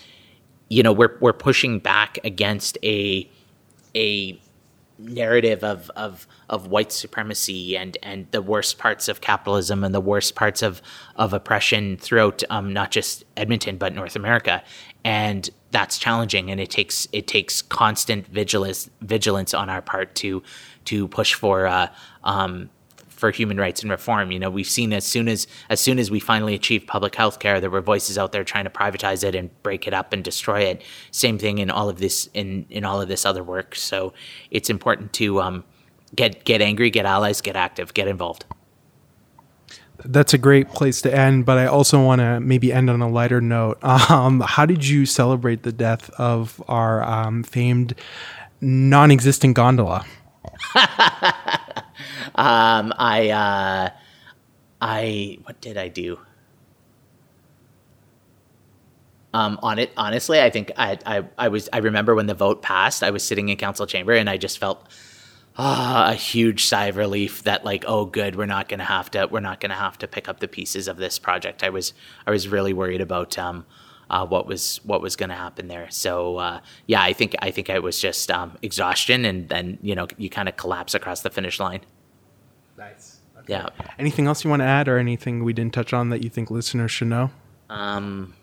you know, we're we're pushing back against a a narrative of, of of white supremacy and and the worst parts of capitalism and the worst parts of of oppression throughout um, not just Edmonton but North America, and that's challenging and it takes it takes constant vigilance vigilance on our part to to push for uh, um, for human rights and reform. You know, we've seen as soon as as soon as we finally achieved public health care, there were voices out there trying to privatize it and break it up and destroy it. Same thing in all of this in in all of this other work. So it's important to um, get get angry, get allies, get active, get involved. That's a great place to end, but I also want to maybe end on a lighter note. Um, how did you celebrate the death of our um, famed non-existent gondola? um, I, uh, I, what did I do? Um, on it, honestly, I think I, I, I was, I remember when the vote passed, I was sitting in council chamber and I just felt uh, a huge sigh of relief that like, oh, good, we're not gonna have to, we're not gonna have to pick up the pieces of this project. I was, I was really worried about, um, uh, what was what was going to happen there. So uh, yeah, I think I think it was just um, exhaustion, and then you know you kind of collapse across the finish line. Nice. Okay. Yeah. Anything else you want to add, or anything we didn't touch on that you think listeners should know? Um,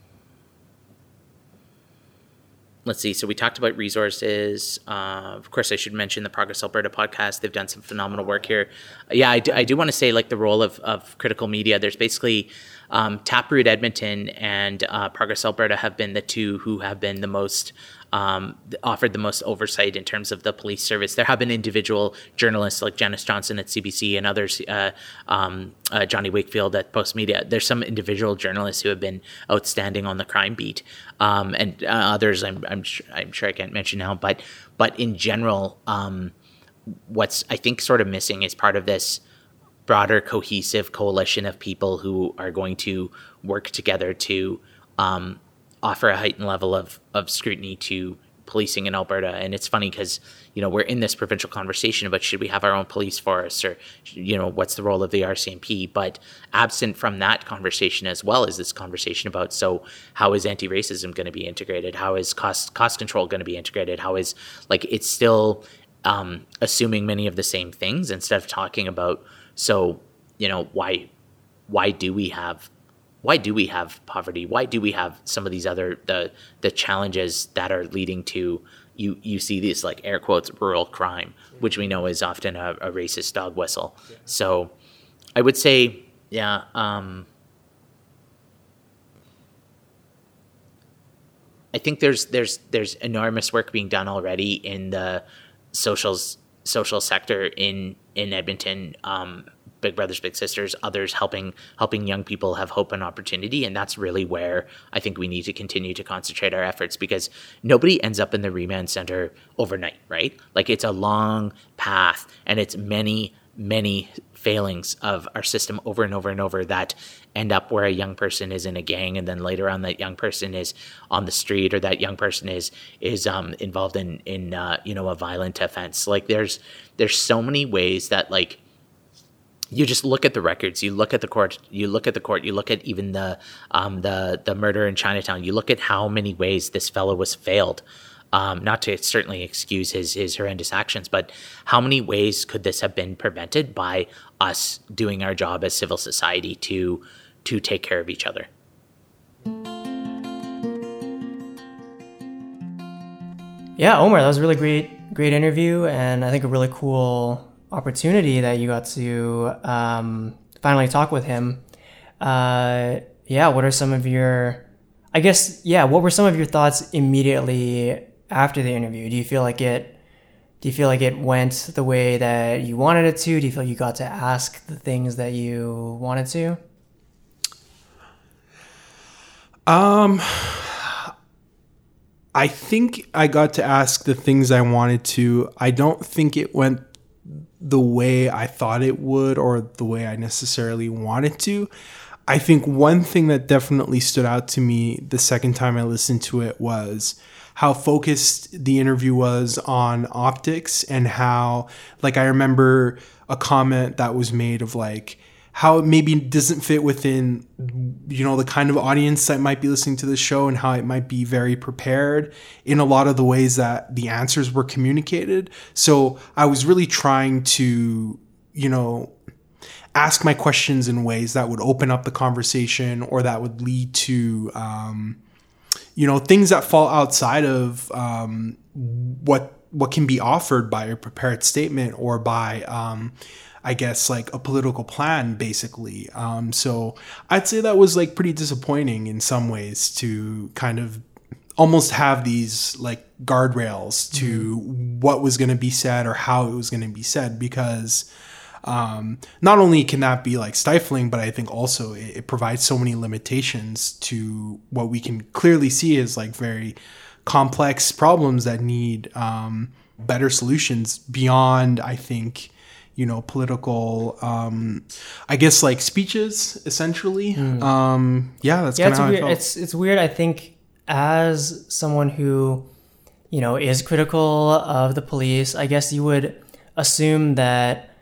let's see. So we talked about resources. Uh, of course, I should mention the Progress Alberta podcast. They've done some phenomenal work here. Yeah, I do, I do want to say like the role of, of critical media. There's basically um, Taproot Edmonton and uh, Progress Alberta have been the two who have been the most um, offered the most oversight in terms of the police service. There have been individual journalists like Janice Johnston at CBC and others, uh, um, uh, Johnny Wakefield at Postmedia. There's some individual journalists who have been outstanding on the crime beat, um, and uh, others I'm, I'm, sure, I'm sure I can't mention now. But but in general, um, what's I think sort of missing is part of this broader cohesive coalition of people who are going to work together to um, offer a heightened level of, of scrutiny to policing in Alberta. And it's funny because, you know, we're in this provincial conversation about should we have our own police force or, you know, what's the role of the RCMP? But absent from that conversation as well is this conversation about so how is anti-racism going to be integrated? How is cost cost control going to be integrated? How is like it's still um, assuming many of the same things instead of talking about so you know, why why do we have why do we have poverty? Why do we have some of these other the the challenges that are leading to you you see these like air quotes rural crime, which we know is often a, a racist dog whistle. So I would say, yeah. Um, I think there's there's there's enormous work being done already in the socials social sector in in Edmonton. Um, Big Brothers Big Sisters, others helping helping young people have hope and opportunity, and that's really where I think we need to continue to concentrate our efforts because nobody ends up in the remand center overnight, right? Like it's a long path, and it's many many failings of our system over and over and over that end up where a young person is in a gang and then later on that young person is on the street or that young person is is um, involved in in uh, you know a violent offense like there's there's so many ways that like you just look at the records you look at the court you look at the court you look at even the um, the the murder in chinatown you look at how many ways this fellow was failed um, not to certainly excuse his his horrendous actions, but how many ways could this have been prevented by us doing our job as civil society to to take care of each other? Yeah, Omar, that was a really great great interview, and I think a really cool opportunity that you got to um, finally talk with him. Uh, yeah, what are some of your I guess yeah, what were some of your thoughts immediately after the interview? Do you feel like it? Do you feel like it went the way that you wanted it to? Do you feel you got to ask the things that you wanted to? Um, I think I got to ask the things I wanted to. I don't think it went the way I thought it would or the way I necessarily wanted to. I think one thing that definitely stood out to me the second time I listened to it was how focused the interview was on optics and how like I remember a comment that was made of like how it maybe doesn't fit within you know the kind of audience that might be listening to the show and how it might be very prepared in a lot of the ways that the answers were communicated. So i was really trying to you know ask my questions in ways that would open up the conversation or that would lead to um, you know things that fall outside of um, what what can be offered by a prepared statement or by um, I guess like a political plan basically. Um, so I'd say that was like pretty disappointing in some ways to kind of almost have these like guardrails to mm-hmm. what was going to be said or how it was going to be said because um, not only can that be like stifling, but I think also it, it, provides so many limitations to what we can clearly see as like very complex problems that need um, better solutions beyond, I think, you know, political, um, I guess like speeches essentially. Mm. Um, yeah, that's yeah, it's weird. It's it's weird. I think as someone who, you know, is critical of the police, I guess you would assume that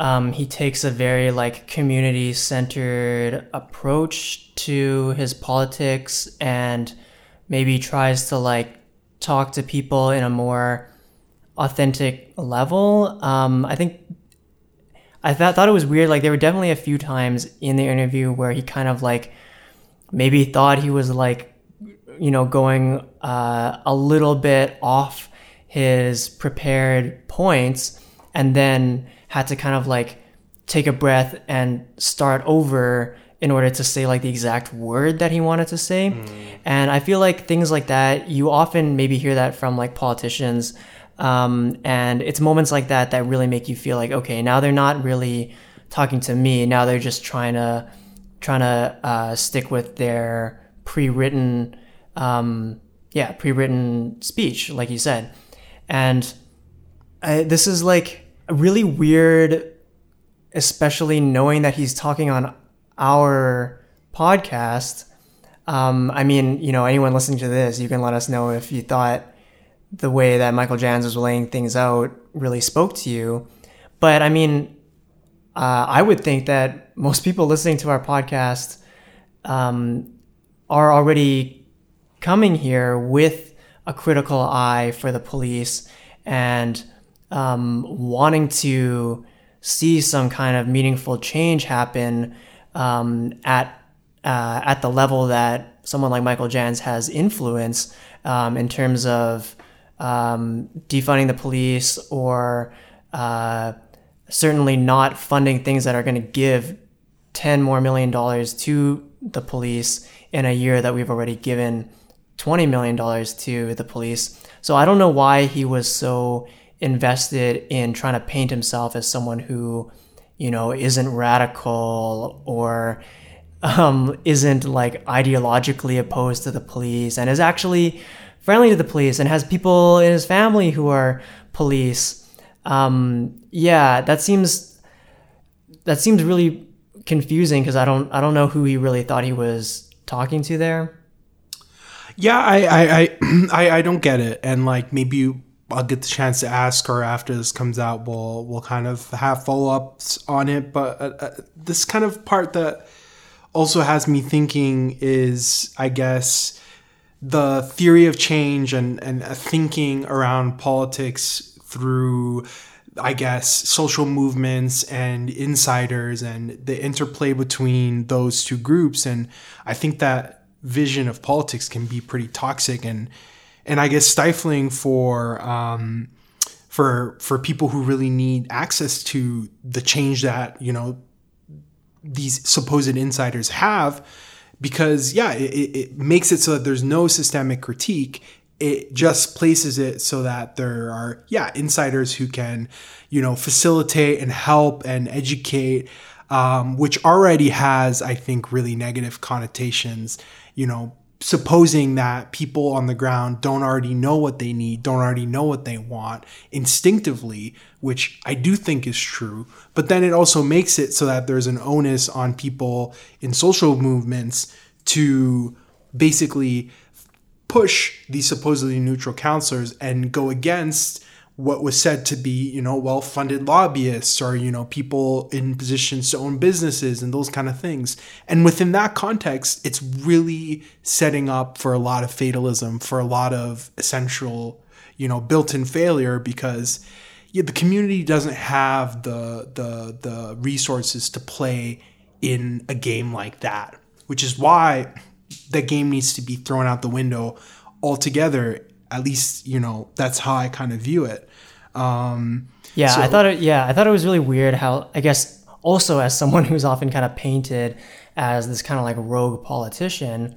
um, he takes a very like community centered approach to his politics and maybe tries to like talk to people in a more authentic level. Um, I think I th- thought it was weird. Like there were definitely a few times in the interview where he kind of like maybe thought he was like you know going uh, a little bit off his prepared points and then had to kind of like take a breath and start over in order to say like the exact word that he wanted to say. Mm. And I feel like things like that, you often maybe hear that from like politicians. Um, and it's moments like that that really make you feel like, okay, now they're not really talking to me. Now they're just trying to, trying to uh, stick with their pre-written, um, yeah, pre-written speech, like you said. And I, this is like, really weird, especially knowing that he's talking on our podcast. Um, I mean, you know, anyone listening to this, you can let us know if you thought the way that Michael Janz was laying things out really spoke to you. But I mean, uh, I would think that most people listening to our podcast um, are already coming here with a critical eye for the police and um, wanting to see some kind of meaningful change happen um, at uh, at the level that someone like Michael Janz has influence um, in terms of um, defunding the police or uh, certainly not funding things that are going to give 10 more million dollars to the police in a year that we've already given 20 million dollars to the police. So I don't know why he was so invested in trying to paint himself as someone who, you know, isn't radical or um, isn't like ideologically opposed to the police and is actually friendly to the police and has people in his family who are police. Um, yeah, that seems that seems really confusing because I don't I don't know who he really thought he was talking to there. Yeah, I I I, I, I don't get it, and like maybe I'll get the chance to ask her after this comes out. We'll we'll kind of have follow ups on it, but uh, uh, this kind of part that also has me thinking is, I guess, the theory of change and and thinking around politics through I guess, social movements and insiders and the interplay between those two groups. And I think that vision of politics can be pretty toxic and, and I guess stifling for, um, for, for people who really need access to the change that, you know, these supposed insiders have because yeah it, it makes it so that there's no systemic critique. It just places it so that there are yeah insiders who can you know facilitate and help and educate um, which already has i think really negative connotations you know supposing that people on the ground don't already know what they need don't already know what they want instinctively which i do think is true but then it also makes it so that there's an onus on people in social movements to basically push these supposedly neutral counselors and go against what was said to be, you know, well-funded lobbyists or, you know, people in positions to own businesses and those kind of things. And within that context, it's really setting up for a lot of fatalism, for a lot of essential, you know, built-in failure because yeah, the community doesn't have the the the resources to play in a game like that, which is why that game needs to be thrown out the window altogether. At least, you know, that's how I kind of view it. Um, yeah, so, I thought it. Yeah, I thought it was really weird how I guess also as someone who's often kind of painted as this kind of like rogue politician,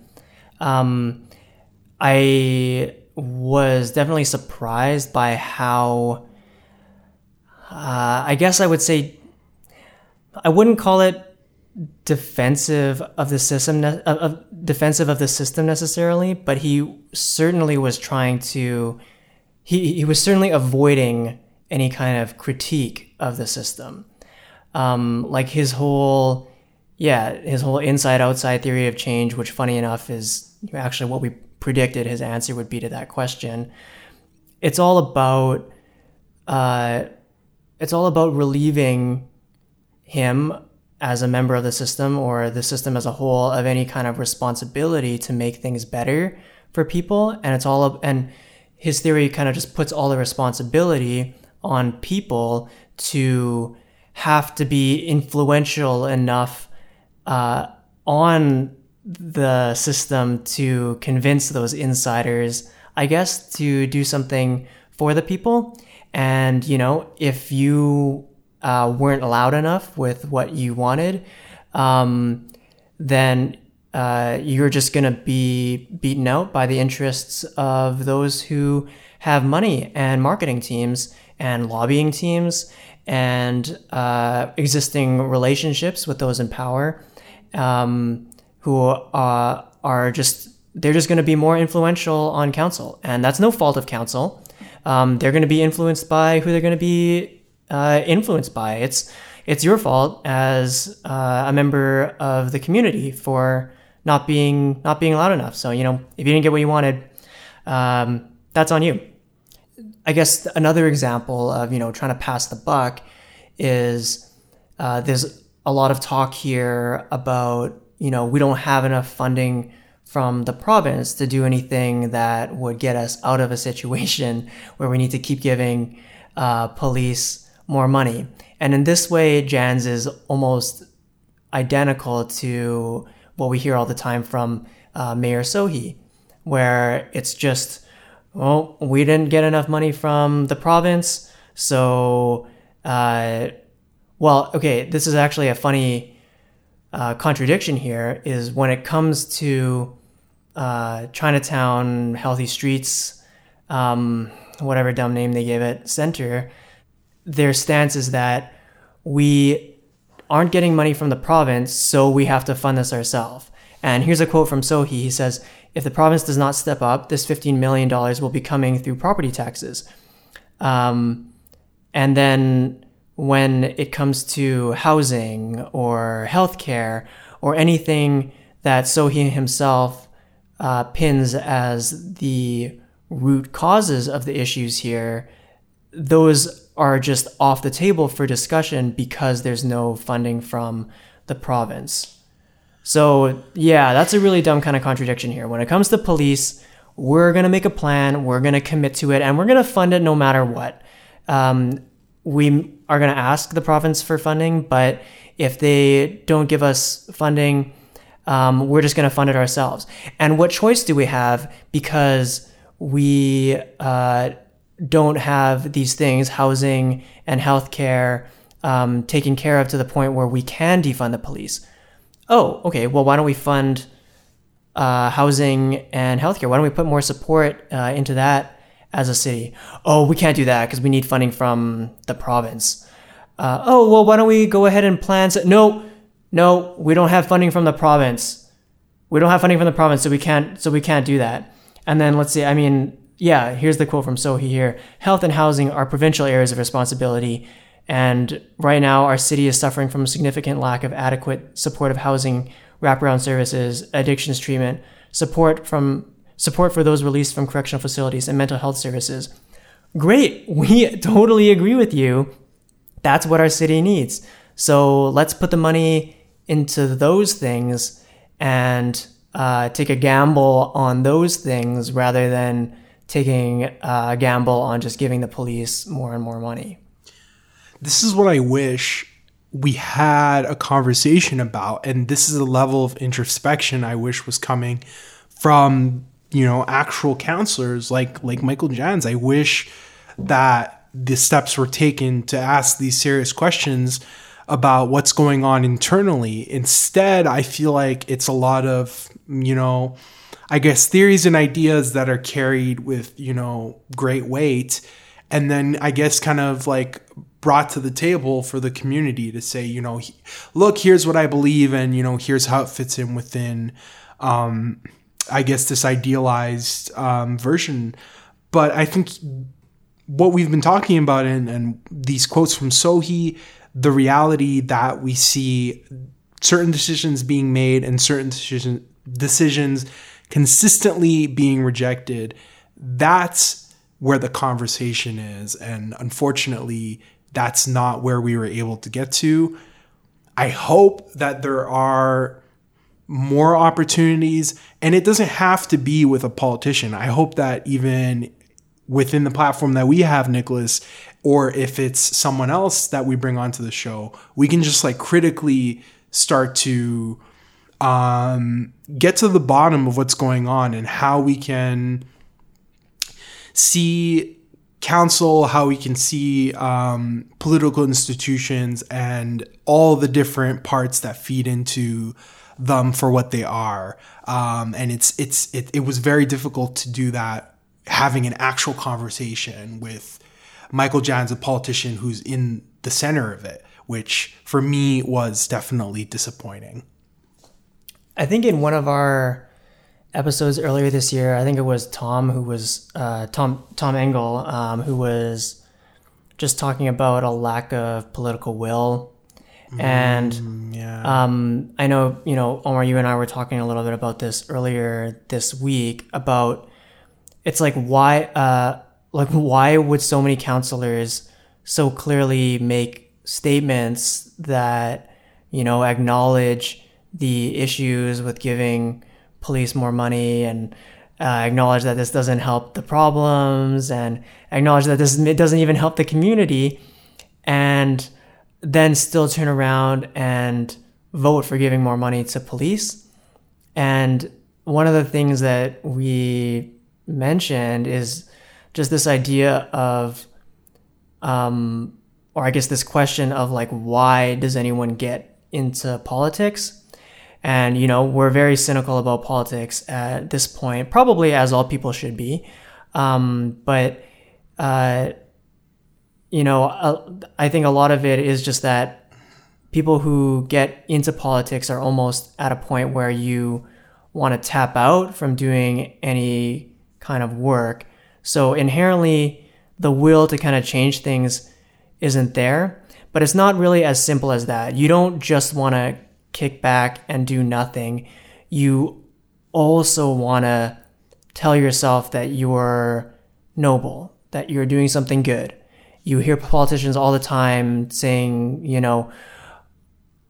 um, I was definitely surprised by how. Uh, I guess I would say I wouldn't call it defensive of the system, of, defensive of the system necessarily, but he certainly was trying to. He he was certainly avoiding any kind of critique of the system, um, like his whole, yeah, his whole inside outside theory of change, which funny enough is actually what we predicted his answer would be to that question. It's all about, uh, it's all about relieving him as a member of the system or the system as a whole of any kind of responsibility to make things better for people and it's all and his theory kind of just puts all the responsibility on people to have to be influential enough uh, on the system to convince those insiders, I guess, to do something for the people. And, you know, if you uh, weren't loud enough with what you wanted, um, then uh, you're just going to be beaten out by the interests of those who have money and marketing teams and lobbying teams and uh, existing relationships with those in power um, who uh, are just they're just going to be more influential on council and that's no fault of council um, they're going to be influenced by who they're going to be uh, influenced by. It's it's your fault as uh, a member of the community for not being not being loud enough. So you know, if you didn't get what you wanted, um, that's on you. I guess another example of you know trying to pass the buck is uh, there's a lot of talk here about you know we don't have enough funding from the province to do anything that would get us out of a situation where we need to keep giving uh, police more money. And in this way, Janz is almost identical to what we hear all the time from uh, Mayor Sohi, where it's just, well, we didn't get enough money from the province, so, uh, well, okay, this is actually a funny uh, contradiction here. Is when it comes to uh, Chinatown, Healthy Streets, um, whatever dumb name they gave it, center, their stance is that we aren't getting money from the province, so we have to fund this ourselves. And here's a quote from Sohi. He says, if the province does not step up, this $15 million will be coming through property taxes. Um, and then when it comes to housing or healthcare or anything that Sohi himself uh, pins as the root causes of the issues here, those are just off the table for discussion because there's no funding from the province. So, yeah, that's a really dumb kind of contradiction here. When it comes to police, we're going to make a plan, we're going to commit to it, and we're going to fund it no matter what. Um, we are going to ask the province for funding, but if they don't give us funding, um, we're just going to fund it ourselves. And what choice do we have? Because we uh, don't have these things, housing and healthcare, um, taken care of to the point where we can defund the police. Oh, okay. Well, why don't we fund uh, housing and healthcare? Why don't we put more support uh, into that as a city? Oh, we can't do that because we need funding from the province. Uh, oh, well, why don't we go ahead and plan? So- no, no, we don't have funding from the province. We don't have funding from the province, so we can't. So we can't do that. And then let's see. I mean, yeah, here's the quote from Sohi here Health and housing are provincial areas of responsibility. And right now, our city is suffering from a significant lack of adequate supportive housing, wraparound services, addictions treatment, support from support for those released from correctional facilities, and mental health services. Great, we totally agree with you. That's what our city needs. So let's put the money into those things and uh, take a gamble on those things rather than taking a gamble on just giving the police more and more money. This is what I wish we had a conversation about, and this is a level of introspection I wish was coming from you know actual counselors like like Michael Janz. I wish that the steps were taken to ask these serious questions about what's going on internally. Instead, I feel like it's a lot of, you know, I guess, theories and ideas that are carried with, you know, great weight. And then I guess kind of like brought to the table for the community to say, you know, look, here's what I believe, and, you know, here's how it fits in within, um, I guess, this idealized um, version. But I think what we've been talking about and, and these quotes from Sohi, the reality that we see certain decisions being made and certain decision, decisions consistently being rejected, that's where the conversation is. And unfortunately, that's not where we were able to get to. I hope that there are more opportunities, and it doesn't have to be with a politician. I hope that even within the platform that we have, Nicholas, or if it's someone else that we bring onto the show, we can just like critically start to um, get to the bottom of what's going on and how we can see council, how we can see um, political institutions and all the different parts that feed into them for what they are. Um, and it's it's it, it was very difficult to do that having an actual conversation with Michael Janz, a politician who's in the center of it, which for me was definitely disappointing. I think in one of our episodes earlier this year, I think it was Tom who was uh, Tom Tom Engel um, who was just talking about a lack of political will. And mm, yeah. um, I know, you know, Omar, you and I were talking a little bit about this earlier this week about it's like why, uh, like why would so many counselors so clearly make statements that you know acknowledge the issues with giving police more money and uh, acknowledge that this doesn't help the problems and acknowledge that this it doesn't even help the community and then still turn around and vote for giving more money to police. And one of the things that we mentioned is just this idea of, um, or I guess this question of like, why does anyone get into politics? And, you know, we're very cynical about politics at this point, probably as all people should be. Um, but, uh, you know, I think a lot of it is just that people who get into politics are almost at a point where you want to tap out from doing any kind of work. So inherently, the will to kind of change things isn't there. But it's not really as simple as that. You don't just want to kick back and do nothing. You also want to tell yourself that you're noble, that you're doing something good. You hear politicians all the time saying, you know,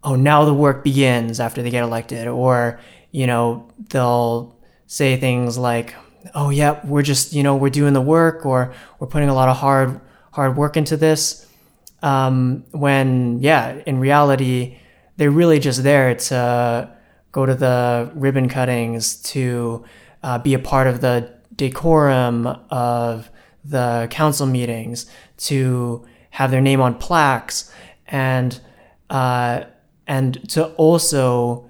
oh, now the work begins after they get elected, or, you know, they'll say things like, oh, yeah, we're just, you know, we're doing the work, or we're putting a lot of hard, hard work into this. Um, when, yeah, in reality, they're really just there to go to the ribbon cuttings, to uh, be a part of the decorum of the council meetings, to have their name on plaques, and uh, and to also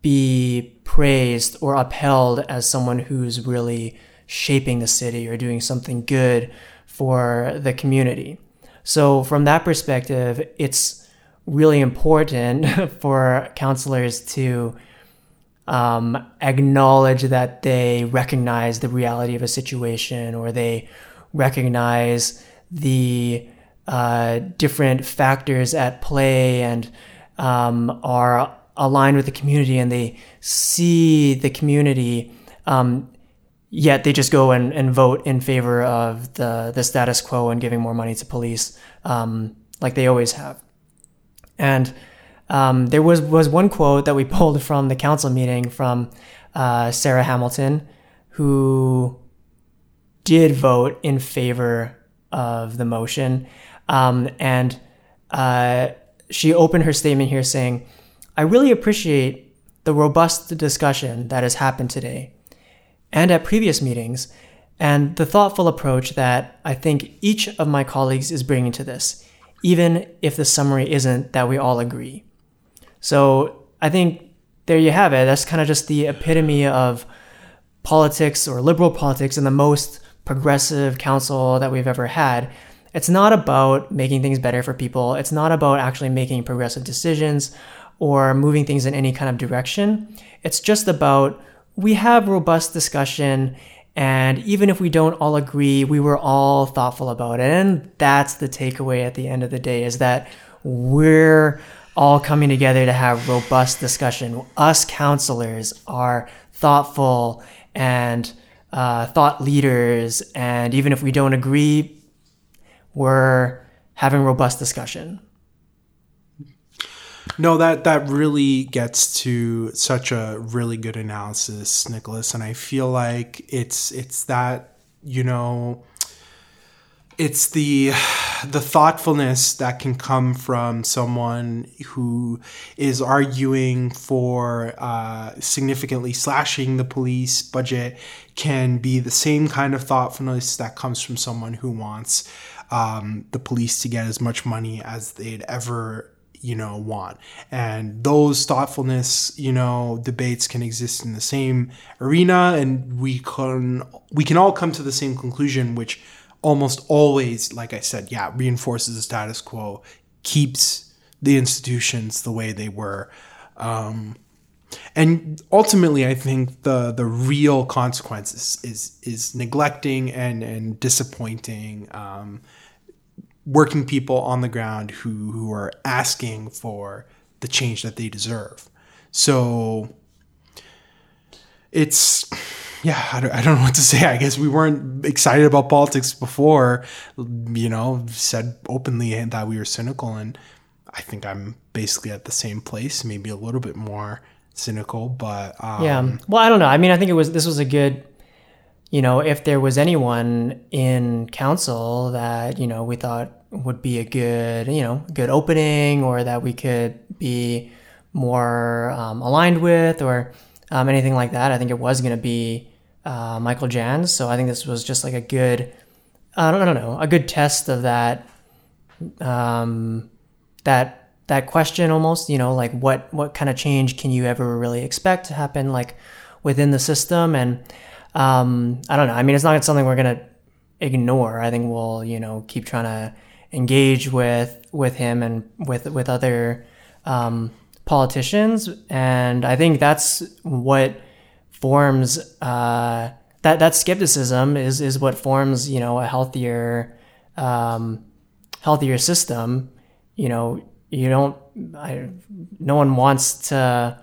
be praised or upheld as someone who's really shaping the city or doing something good for the community. So from that perspective, it's really important for counselors to um, acknowledge that they recognize the reality of a situation or they recognize the uh, different factors at play and um, are aligned with the community and they see the community um, yet they just go and, and vote in favor of the, the status quo and giving more money to police um, like they always have and um, there was was one quote that we pulled from the council meeting from uh, Sarah Hamilton, who did vote in favor of the motion, um, and uh, she opened her statement here saying, "I really appreciate the robust discussion that has happened today, and at previous meetings." And the thoughtful approach that I think each of my colleagues is bringing to this, even if the summary isn't that we all agree. So I think there you have it. That's kind of just the epitome of politics or liberal politics in the most progressive council that we've ever had. It's not about making things better for people. It's not about actually making progressive decisions or moving things in any kind of direction. It's just about we have robust discussion and even if we don't all agree, we were all thoughtful about it. And that's the takeaway at the end of the day is that we're all coming together to have robust discussion. Us counselors are thoughtful and uh, thought leaders, and even if we don't agree, we're having robust discussion. No, that that really gets to such a really good analysis, Nicholas, and I feel like it's it's that you know it's the the thoughtfulness that can come from someone who is arguing for uh, significantly slashing the police budget can be the same kind of thoughtfulness that comes from someone who wants um, the police to get as much money as they'd ever you know want and those thoughtfulness you know debates can exist in the same arena and we can we can all come to the same conclusion which almost always, like I said, yeah, reinforces the status quo, keeps the institutions the way they were. Um, and ultimately, I think the the real consequences is is neglecting and and disappointing um, working people on the ground who who are asking for the change that they deserve. So it's yeah, I don't, I don't know what to say. I guess we weren't excited about politics before, you know, said openly that we were cynical. And I think I'm basically at the same place, maybe a little bit more cynical, but. Um, yeah. Well, I don't know. I mean, I think it was, this was a good, you know, if there was anyone in council that, you know, we thought would be a good, you know, good opening or that we could be more um, aligned with or um, anything like that. I think it was going to be uh, Michael Janz. So I think this was just like a good, I don't, I don't know, a good test of that, um, that, that question almost, you know, like what, what kind of change can you ever really expect to happen like within the system? And um, I don't know. I mean, it's not something we're going to ignore. I think we'll, you know, keep trying to engage with, with him and with, with other, um, politicians, and I think that's what forms uh, that that skepticism is is what forms you know a healthier um, healthier system. You know, you don't. I, no one wants to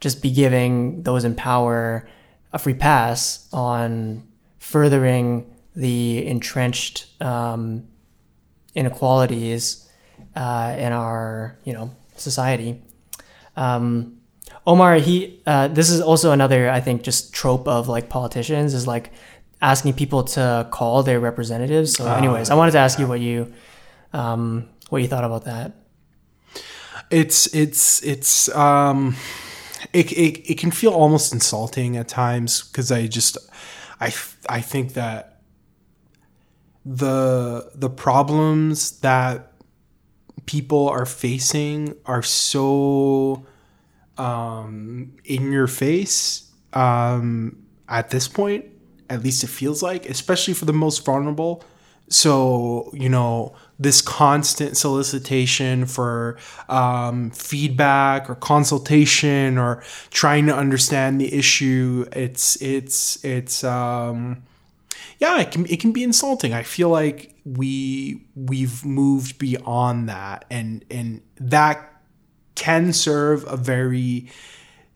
just be giving those in power a free pass on furthering the entrenched um, inequalities uh, in our you know society. Um, Omar, he uh, this is also another I think just trope of like politicians is like asking people to call their representatives. So, anyways, uh, I wanted to ask you what you um, what you thought about that. It's it's it's um, it, it, it can feel almost insulting at times because I just I I think that the the problems that people are facing are so um, in your face um, at this point. At least it feels like, especially for the most vulnerable. So, you know, this constant solicitation for um, feedback or consultation or trying to understand the issue, it's, it's, it's, um, yeah, it can, it can be insulting. I feel like we, we've moved beyond that and, and that can serve a very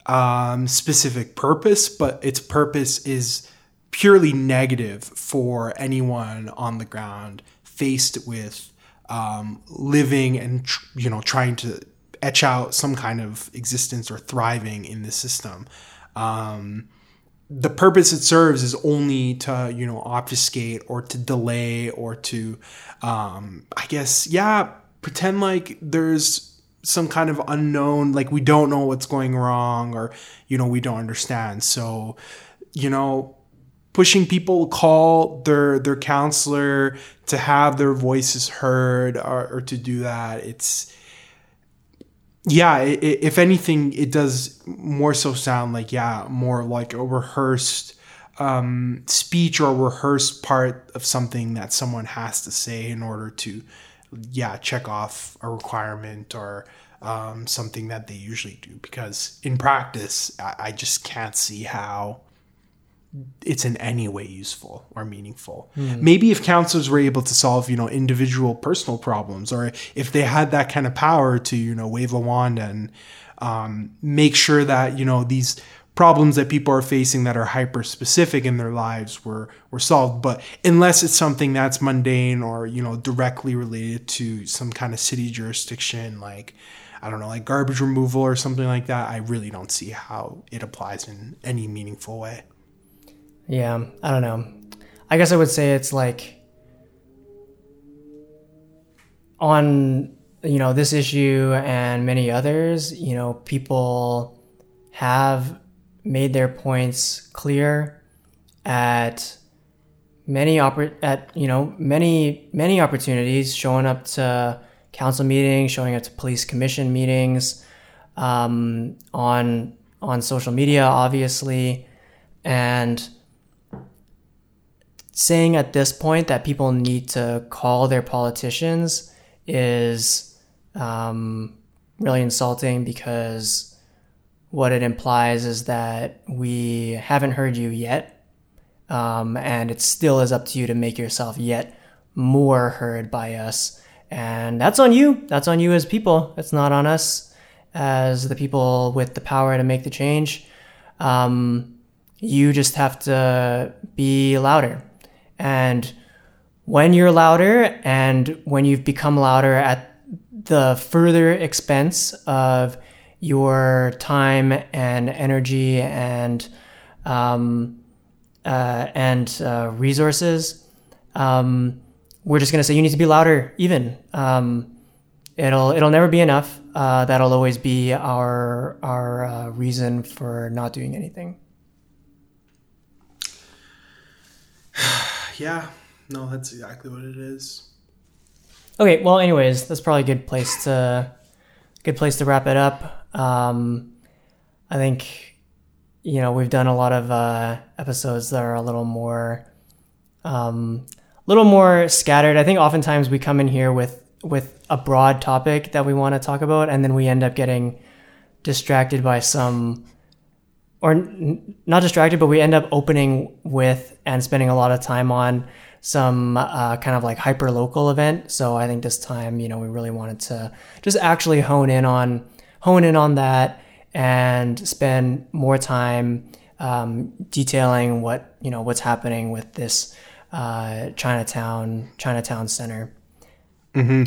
um, specific purpose, but its purpose is purely negative for anyone on the ground faced with um, living and you know trying to etch out some kind of existence or thriving in the system. Um, the purpose it serves is only to you know obfuscate or to delay or to um, I guess yeah pretend like there's some kind of unknown like we don't know what's going wrong or you know we don't understand. So you know pushing people to call their their counselor to have their voices heard or, or to do that it's yeah it, if anything it does more so sound like yeah more like a rehearsed um, speech or rehearsed part of something that someone has to say in order to yeah, check off a requirement or um, something that they usually do. Because in practice, I, I just can't see how it's in any way useful or meaningful. Mm. Maybe if counselors were able to solve, you know, individual personal problems, or if they had that kind of power to, you know, wave a wand and um, make sure that, you know, these problems that people are facing that are hyper specific in their lives were were solved but unless it's something that's mundane or you know directly related to some kind of city jurisdiction like i don't know like garbage removal or something like that i really don't see how it applies in any meaningful way yeah i don't know. I guess i would say it's like on you know this issue and many others you know people have made their points clear at many oppor- at you know many many opportunities showing up to council meetings showing up to police commission meetings um, on on social media obviously. And saying at this point that people need to call their politicians is um, really insulting because what it implies is that we haven't heard you yet, um, and it still is up to you to make yourself yet more heard by us. And that's on you. That's on you as people. It's not on us as the people with the power to make the change. Um, you just have to be louder. And when you're louder and when you've become louder at the further expense of your time and energy and um, uh, and uh, resources, um, we're just gonna say you need to be louder. Even um, it'll it'll never be enough. Uh, that'll always be our our uh, reason for not doing anything. Yeah, no, that's exactly what it is. Okay, well, anyways, that's probably a good place to good place to wrap it up. Um, I think you know we've done a lot of uh, episodes that are a little more um, a little more scattered. I think oftentimes we come in here with with a broad topic that we want to talk about, and then we end up getting distracted by some, or n- not distracted, but we end up opening with and spending a lot of time on some uh, kind of like hyper local event. So I think this time, you know, we really wanted to just actually hone in on hone in on that and spend more time um, detailing what you know what's happening with this uh, Chinatown Chinatown Center. Mm-hmm.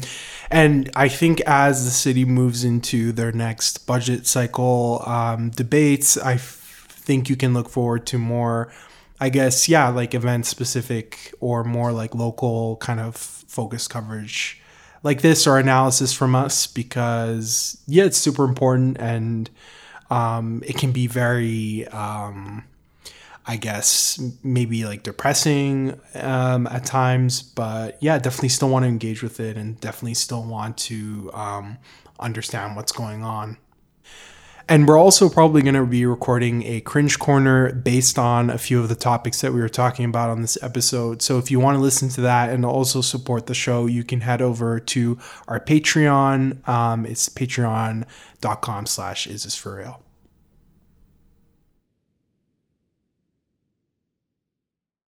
And I think as the city moves into their next budget cycle um, debates, I think you can look forward to more, I guess, yeah, like event specific or more like local kind of focus coverage like this or analysis from us because, yeah, it's super important and um, it can be very. Um, I guess maybe like depressing um, at times, but yeah, definitely still want to engage with it and definitely still want to um, understand what's going on. And we're also probably going to be recording a cringe corner based on a few of the topics that we were talking about on this episode. So if you want to listen to that and also support the show, you can head over to our Patreon. Um, it's patreon.com slash is this for real.